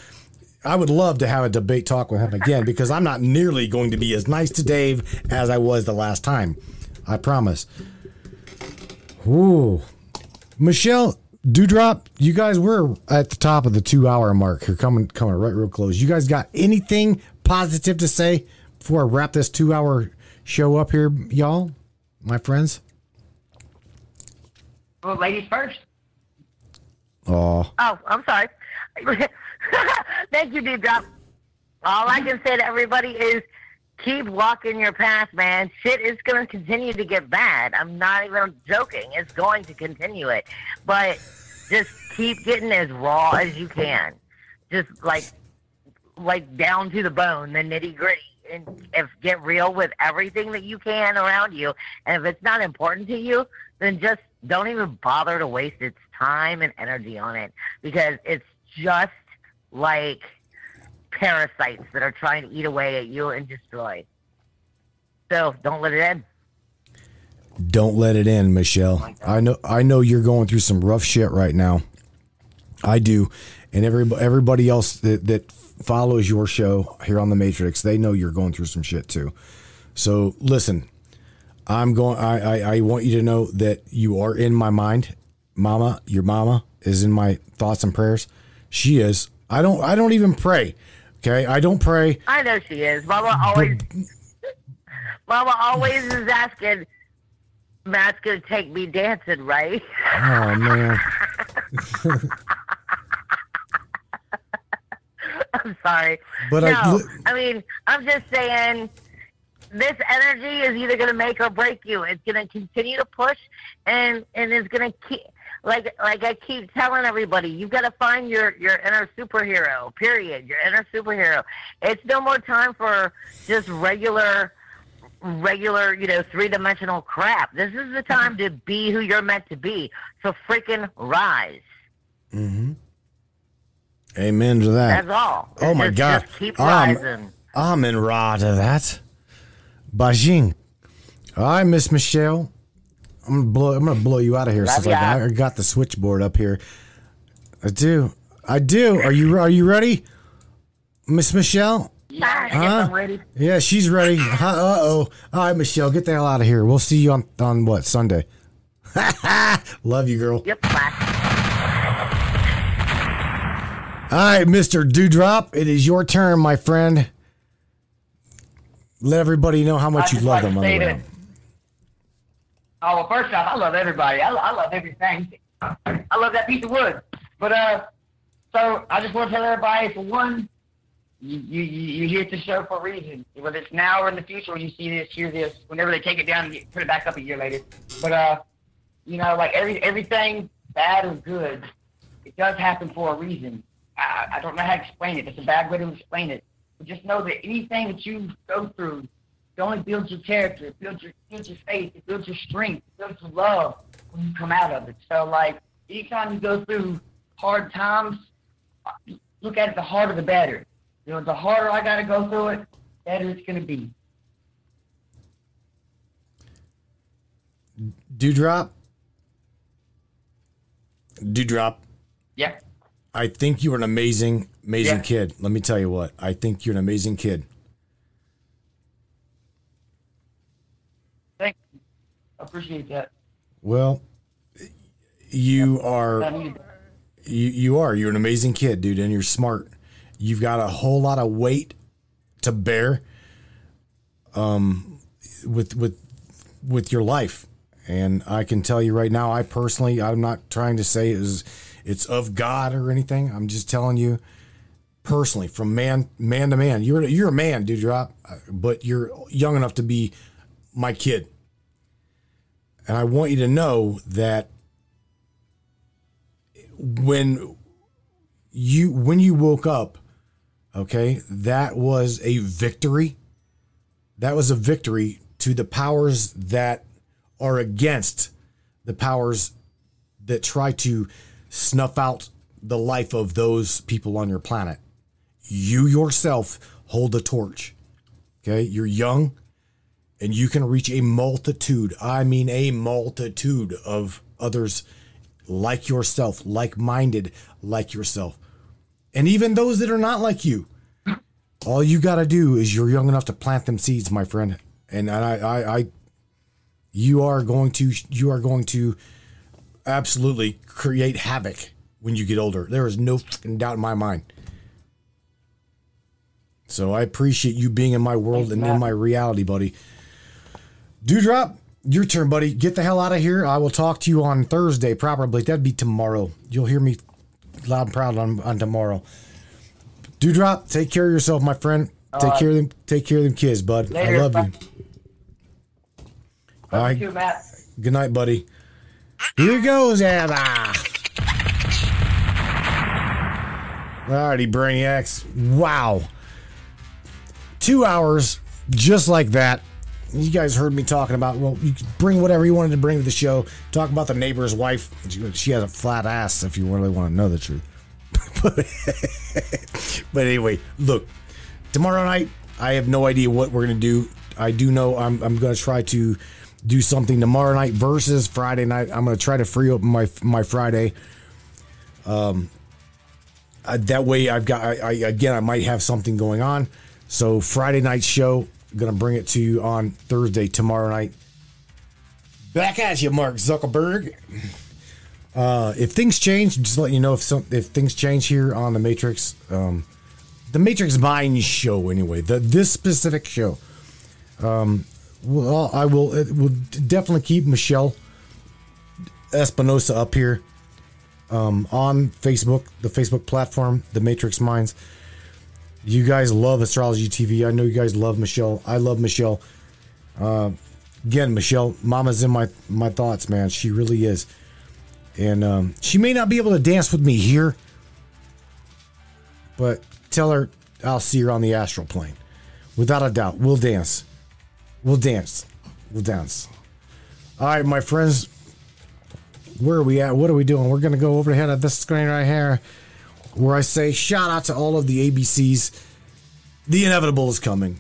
I would love to have a debate talk with him again because I'm not nearly going to be as nice to Dave as I was the last time. I promise. Ooh. Michelle, Dewdrop, you guys were at the top of the two hour mark. You're coming coming right real close. You guys got anything positive to say before I wrap this two hour show up here, y'all? My friends?
Well, ladies first.
Oh.
Oh, I'm sorry. Thank you, Deep Drop. All I can say to everybody is keep walking your path, man. Shit is going to continue to get bad. I'm not even joking. It's going to continue it. But just keep getting as raw as you can. Just like like down to the bone, the nitty gritty. And if get real with everything that you can around you. And if it's not important to you, then just don't even bother to waste its time and energy on it because it's just like parasites that are trying to eat away at you and destroy. So don't let it in.
Don't let it in, Michelle. Oh I know I know you're going through some rough shit right now. I do. And every, everybody else that, that follows your show here on the Matrix, they know you're going through some shit too. So listen, I'm going I, I, I want you to know that you are in my mind. Mama, your mama is in my thoughts and prayers. She is. I don't I don't even pray. Okay? I don't pray.
I know she is. Mama always Mama always is asking Matt's gonna take me dancing, right?
Oh man.
I'm sorry.
But
no,
I-
I, mean, I'm just saying this energy is either going to make or break you. It's going to continue to push, and and it's going to keep. Like like I keep telling everybody, you've got to find your your inner superhero. Period. Your inner superhero. It's no more time for just regular regular, you know, three dimensional crap. This is the time to be who you're meant to be. So freaking rise. Mhm.
Amen to that.
That's all.
Oh my
Just-
God.
Just keep
Um,
rising.
I'm in raw to that. Bajing. Right, Miss Michelle. I'm gonna blow. I'm gonna blow you out of here
Love
since I
ya.
got, I got the switchboard up here. I do. I do. Are you Are you ready, Miss Michelle?
Yeah,
Huh?
I'm ready.
Yeah, she's ready. Uh oh. All right, Michelle, get the hell out of here. We'll see you on on what Sunday. Love you, girl.
Yep, bye.
All right, Mister Dewdrop, it is your turn, my friend. Let everybody know how much
I
you love
like
them on the
say
way.
Oh, well, first off, I love everybody. I, I love everything. I love that piece of wood. But uh, so I just want to tell everybody, for one, you you you hear the show for a reason. Whether it's now or in the future, when you see this, hear this, whenever they take it down and put it back up a year later. But uh, you know, like every everything bad or good, it does happen for a reason. I, I don't know how to explain it. It's a bad way to explain it. But just know that anything that you go through, it only builds your character, it builds your, builds your faith, it builds your strength, it builds your love when you come out of it. So, like, anytime you go through hard times, look at it the harder the better. You know, the harder I got to go through it, the better it's going to be.
Dewdrop. Dewdrop.
Yeah.
I think you're an amazing, amazing
Yeah.
kid. Let me tell you what. I think you're an amazing kid.
Thank you. I appreciate that.
Well, you are you, you are you're an amazing kid, dude, and you're smart. You've got a whole lot of weight to bear um with with with your life. And I can tell you right now, I personally I'm not trying to say is it's of God or anything. I'm just telling you personally, from man man to man. You're you're a man, dude. Drop, but you're young enough to be my kid, and I want you to know that when you when you woke up, okay, that was a victory. That was a victory to the powers that are against the powers that try to snuff out the life of those people on your planet. You yourself hold the torch. Okay, you're young and you can reach a multitude, I mean a multitude of others like yourself, like minded like yourself. And even those that are not like you. All you got to do is you're young enough to plant them seeds, my friend. And I, I, I, you are going to, you are going to absolutely create havoc when you get older. There is no fucking doubt in my mind. So I appreciate you being in my world and in my reality, buddy. Dewdrop, your turn, buddy. Get the hell out of here. I will talk to you on Thursday, probably. That'd be tomorrow. You'll hear me loud and proud on, on tomorrow. Dewdrop, take care of yourself, my friend. Take care of them. Take care of them kids, bud. I
Later,
love you.
bye.
All right.
You Matt.
Good night, buddy. Here goes Abba. Alrighty, Brainiacs. Wow. Two hours just like that. You guys heard me talking about, well, you bring whatever you wanted to bring to the show. Talk about the neighbor's wife. She, she has a flat ass if you really want to know the truth. but, but anyway, look, tomorrow night, I have no idea what we're going to do. I do know I'm, I'm going to try to do something tomorrow night versus Friday night. I'm going to try to free up my my Friday. Um, uh, that way I've got I, I again I might have something going on. So Friday night show, gonna bring it to you on Thursday tomorrow night. Back at you, Mark Zuckerberg. Uh, if things change, just let you know if some if things change here on the Matrix. Um, the Matrix Mind show anyway. The this specific show. Um, well, I will will definitely keep Michelle Espinosa up here um, on Facebook, the Facebook platform, the Matrix Minds. You guys love Astrology TV. I know you guys love Michelle. I love Michelle. Uh, again, Michelle, Mama's in my my thoughts, man. She really is, and um, she may not be able to dance with me here, but tell her I'll see her on the astral plane, without a doubt. We'll dance. We'll dance. We'll dance. All right, my friends. Where are we at? What are we doing? We're to go over the head of this screen right here where I say shout out to all of the ABCs. The inevitable is coming.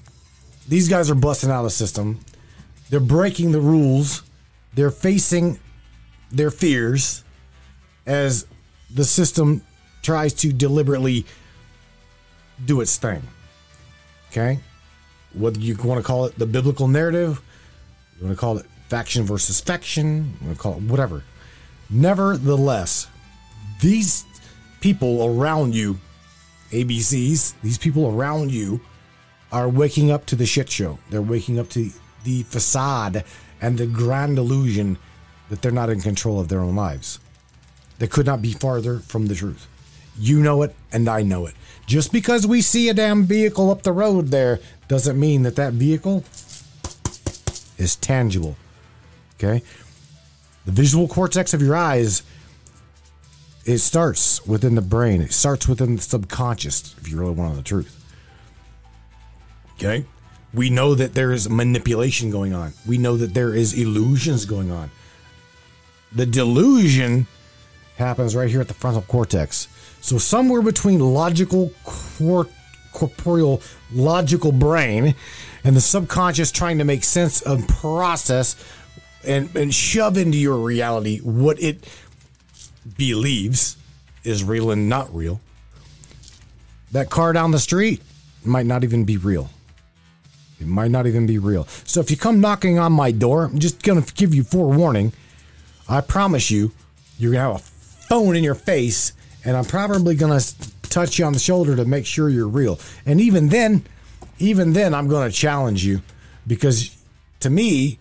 These guys are busting out of the system. They're breaking the rules. They're facing their fears as the system tries to deliberately do its thing. Okay? Whether you want to call it the biblical narrative, you want to call it faction versus faction, you want to call it whatever. Nevertheless, these people around you, ABCs, these people around you are waking up to the shit show. They're waking up to the facade and the grand illusion that they're not in control of their own lives. They could not be farther from the truth. You know it, and I know it. Just because we see a damn vehicle up the road there doesn't mean that that vehicle is tangible. Okay? The visual cortex of your eyes it starts within the brain. It starts within the subconscious, if you really want to know the truth. Okay? We know that there is manipulation going on. We know that there is illusions going on. The delusion happens right here at the frontal cortex. So somewhere between logical cor- corporeal logical brain and the subconscious trying to make sense of process and, and shove into your reality what it believes is real and not real. That car down the street might not even be real. It might not even be real. So if you come knocking on my door, I'm just going to give you forewarning. I promise you, you're going to have a phone in your face, and I'm probably going to touch you on the shoulder to make sure you're real. And even then, even then, I'm going to challenge you because to me,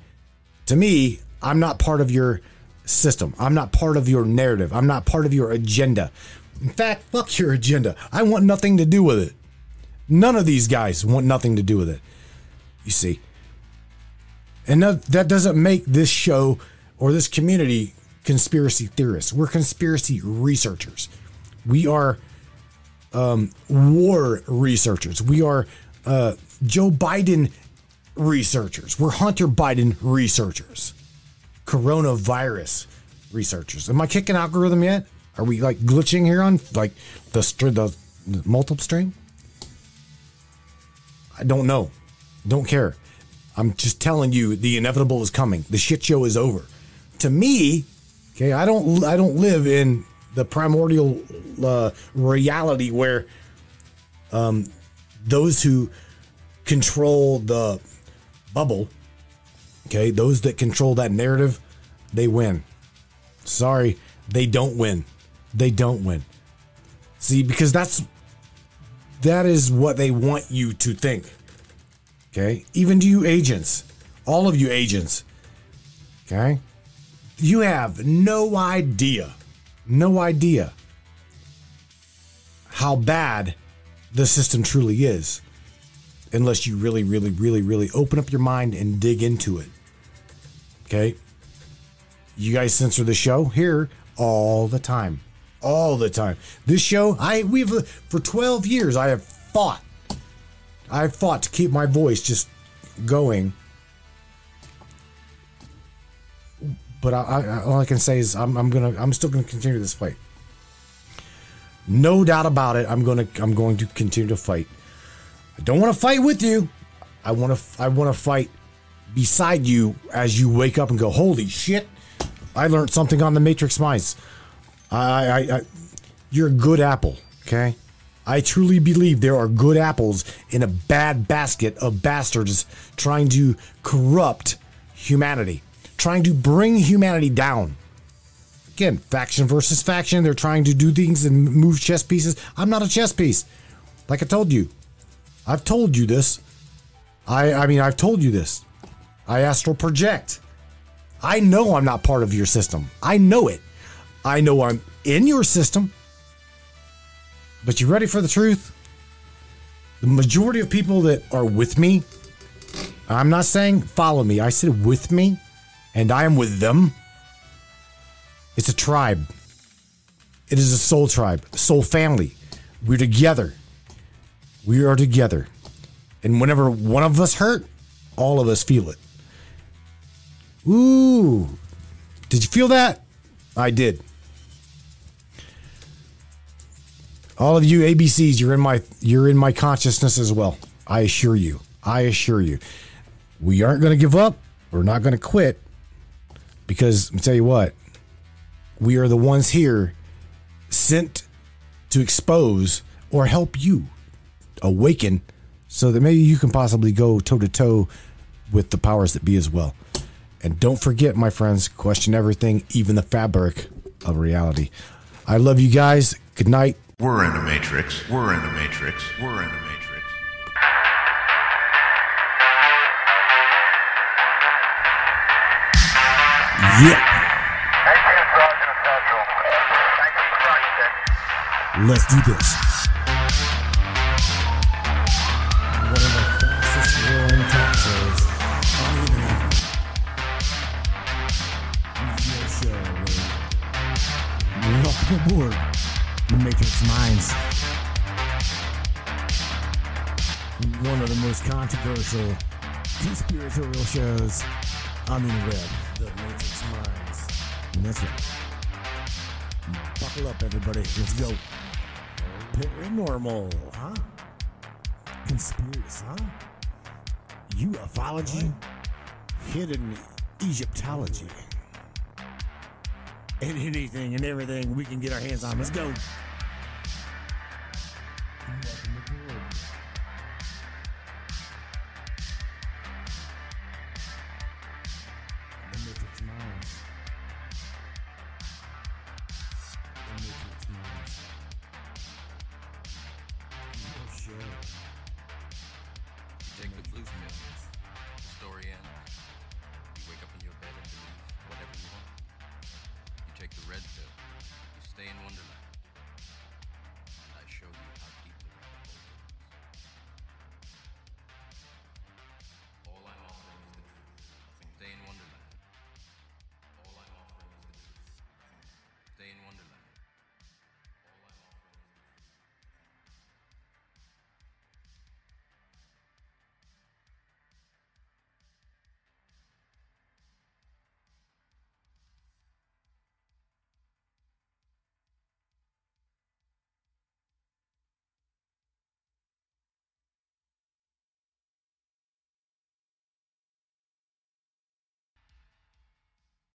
to me, I'm not part of your system. I'm not part of your narrative. I'm not part of your agenda. In fact, fuck your agenda. I want nothing to do with it. None of these guys want nothing to do with it. You see. And that, doesn't make this show or this community conspiracy theorists. We're conspiracy researchers. We are um, war researchers. We are uh, Joe Biden researchers. We're Hunter Biden researchers. Coronavirus researchers. Am I kicking algorithm yet? Are we like glitching here on like the str- the, the multiple stream? I don't know. Don't care. I'm just telling you the inevitable is coming. The shit show is over. To me, okay, I don't I don't live in the primordial uh, reality where um, those who control the bubble, okay, those that control that narrative, they win. Sorry, they don't win. They don't win. See, because that's that is what they want you to think. Okay? Even to you agents, all of you agents. Okay? You have no idea, no idea how bad the system truly is unless you really, really, really, really open up your mind and dig into it. Okay? You guys censor the show here all the time. All the time. This show, I we've for 12 years I have fought. I've fought to keep my voice just going. But I, I, all I can say is I'm, I'm gonna I'm still gonna continue this fight. No doubt about it. I'm gonna I'm going to continue to fight. I don't want to fight with you. I want to I want to fight beside you as you wake up and go, "Holy shit! I learned something on the Matrix Minds." I, I, I you're a good apple, okay? I truly believe there are good apples in a bad basket of bastards trying to corrupt humanity, trying to bring humanity down. Again, faction versus faction. They're trying to do things and move chess pieces. I'm not a chess piece. Like I told you. I've told you this. I I mean I've told you this. I astral project. I know I'm not part of your system. I know it. I know I'm in your system. But you ready for the truth? The majority of people that are with me, I'm not saying follow me. I said with me, and I am with them. It's a tribe. It is a soul tribe, soul family. We're together. We are together. And whenever one of us hurt, all of us feel it. Ooh. Did you feel that? I did. All of you ABCs, you're in my you're in my consciousness as well. I assure you. I assure you. We aren't going to give up. We're not going to quit because me tell you what. We are the ones here sent to expose or help you awaken so that maybe you can possibly go toe to toe with the powers that be as well. And don't forget, my friends, question everything, even the fabric of reality. I love you guys. Good night.
We're in a matrix. We're in a matrix. We're in a matrix.
Yeah. Let's do this.
The Matrix Minds. One of the most controversial conspiratorial shows on the web, the Matrix Minds. And that's right. Buckle up, everybody. Let's go. Paranormal, huh? Conspiracy, huh? Ufology? Hidden Egyptology. And anything and everything we can get our hands on. Let's go.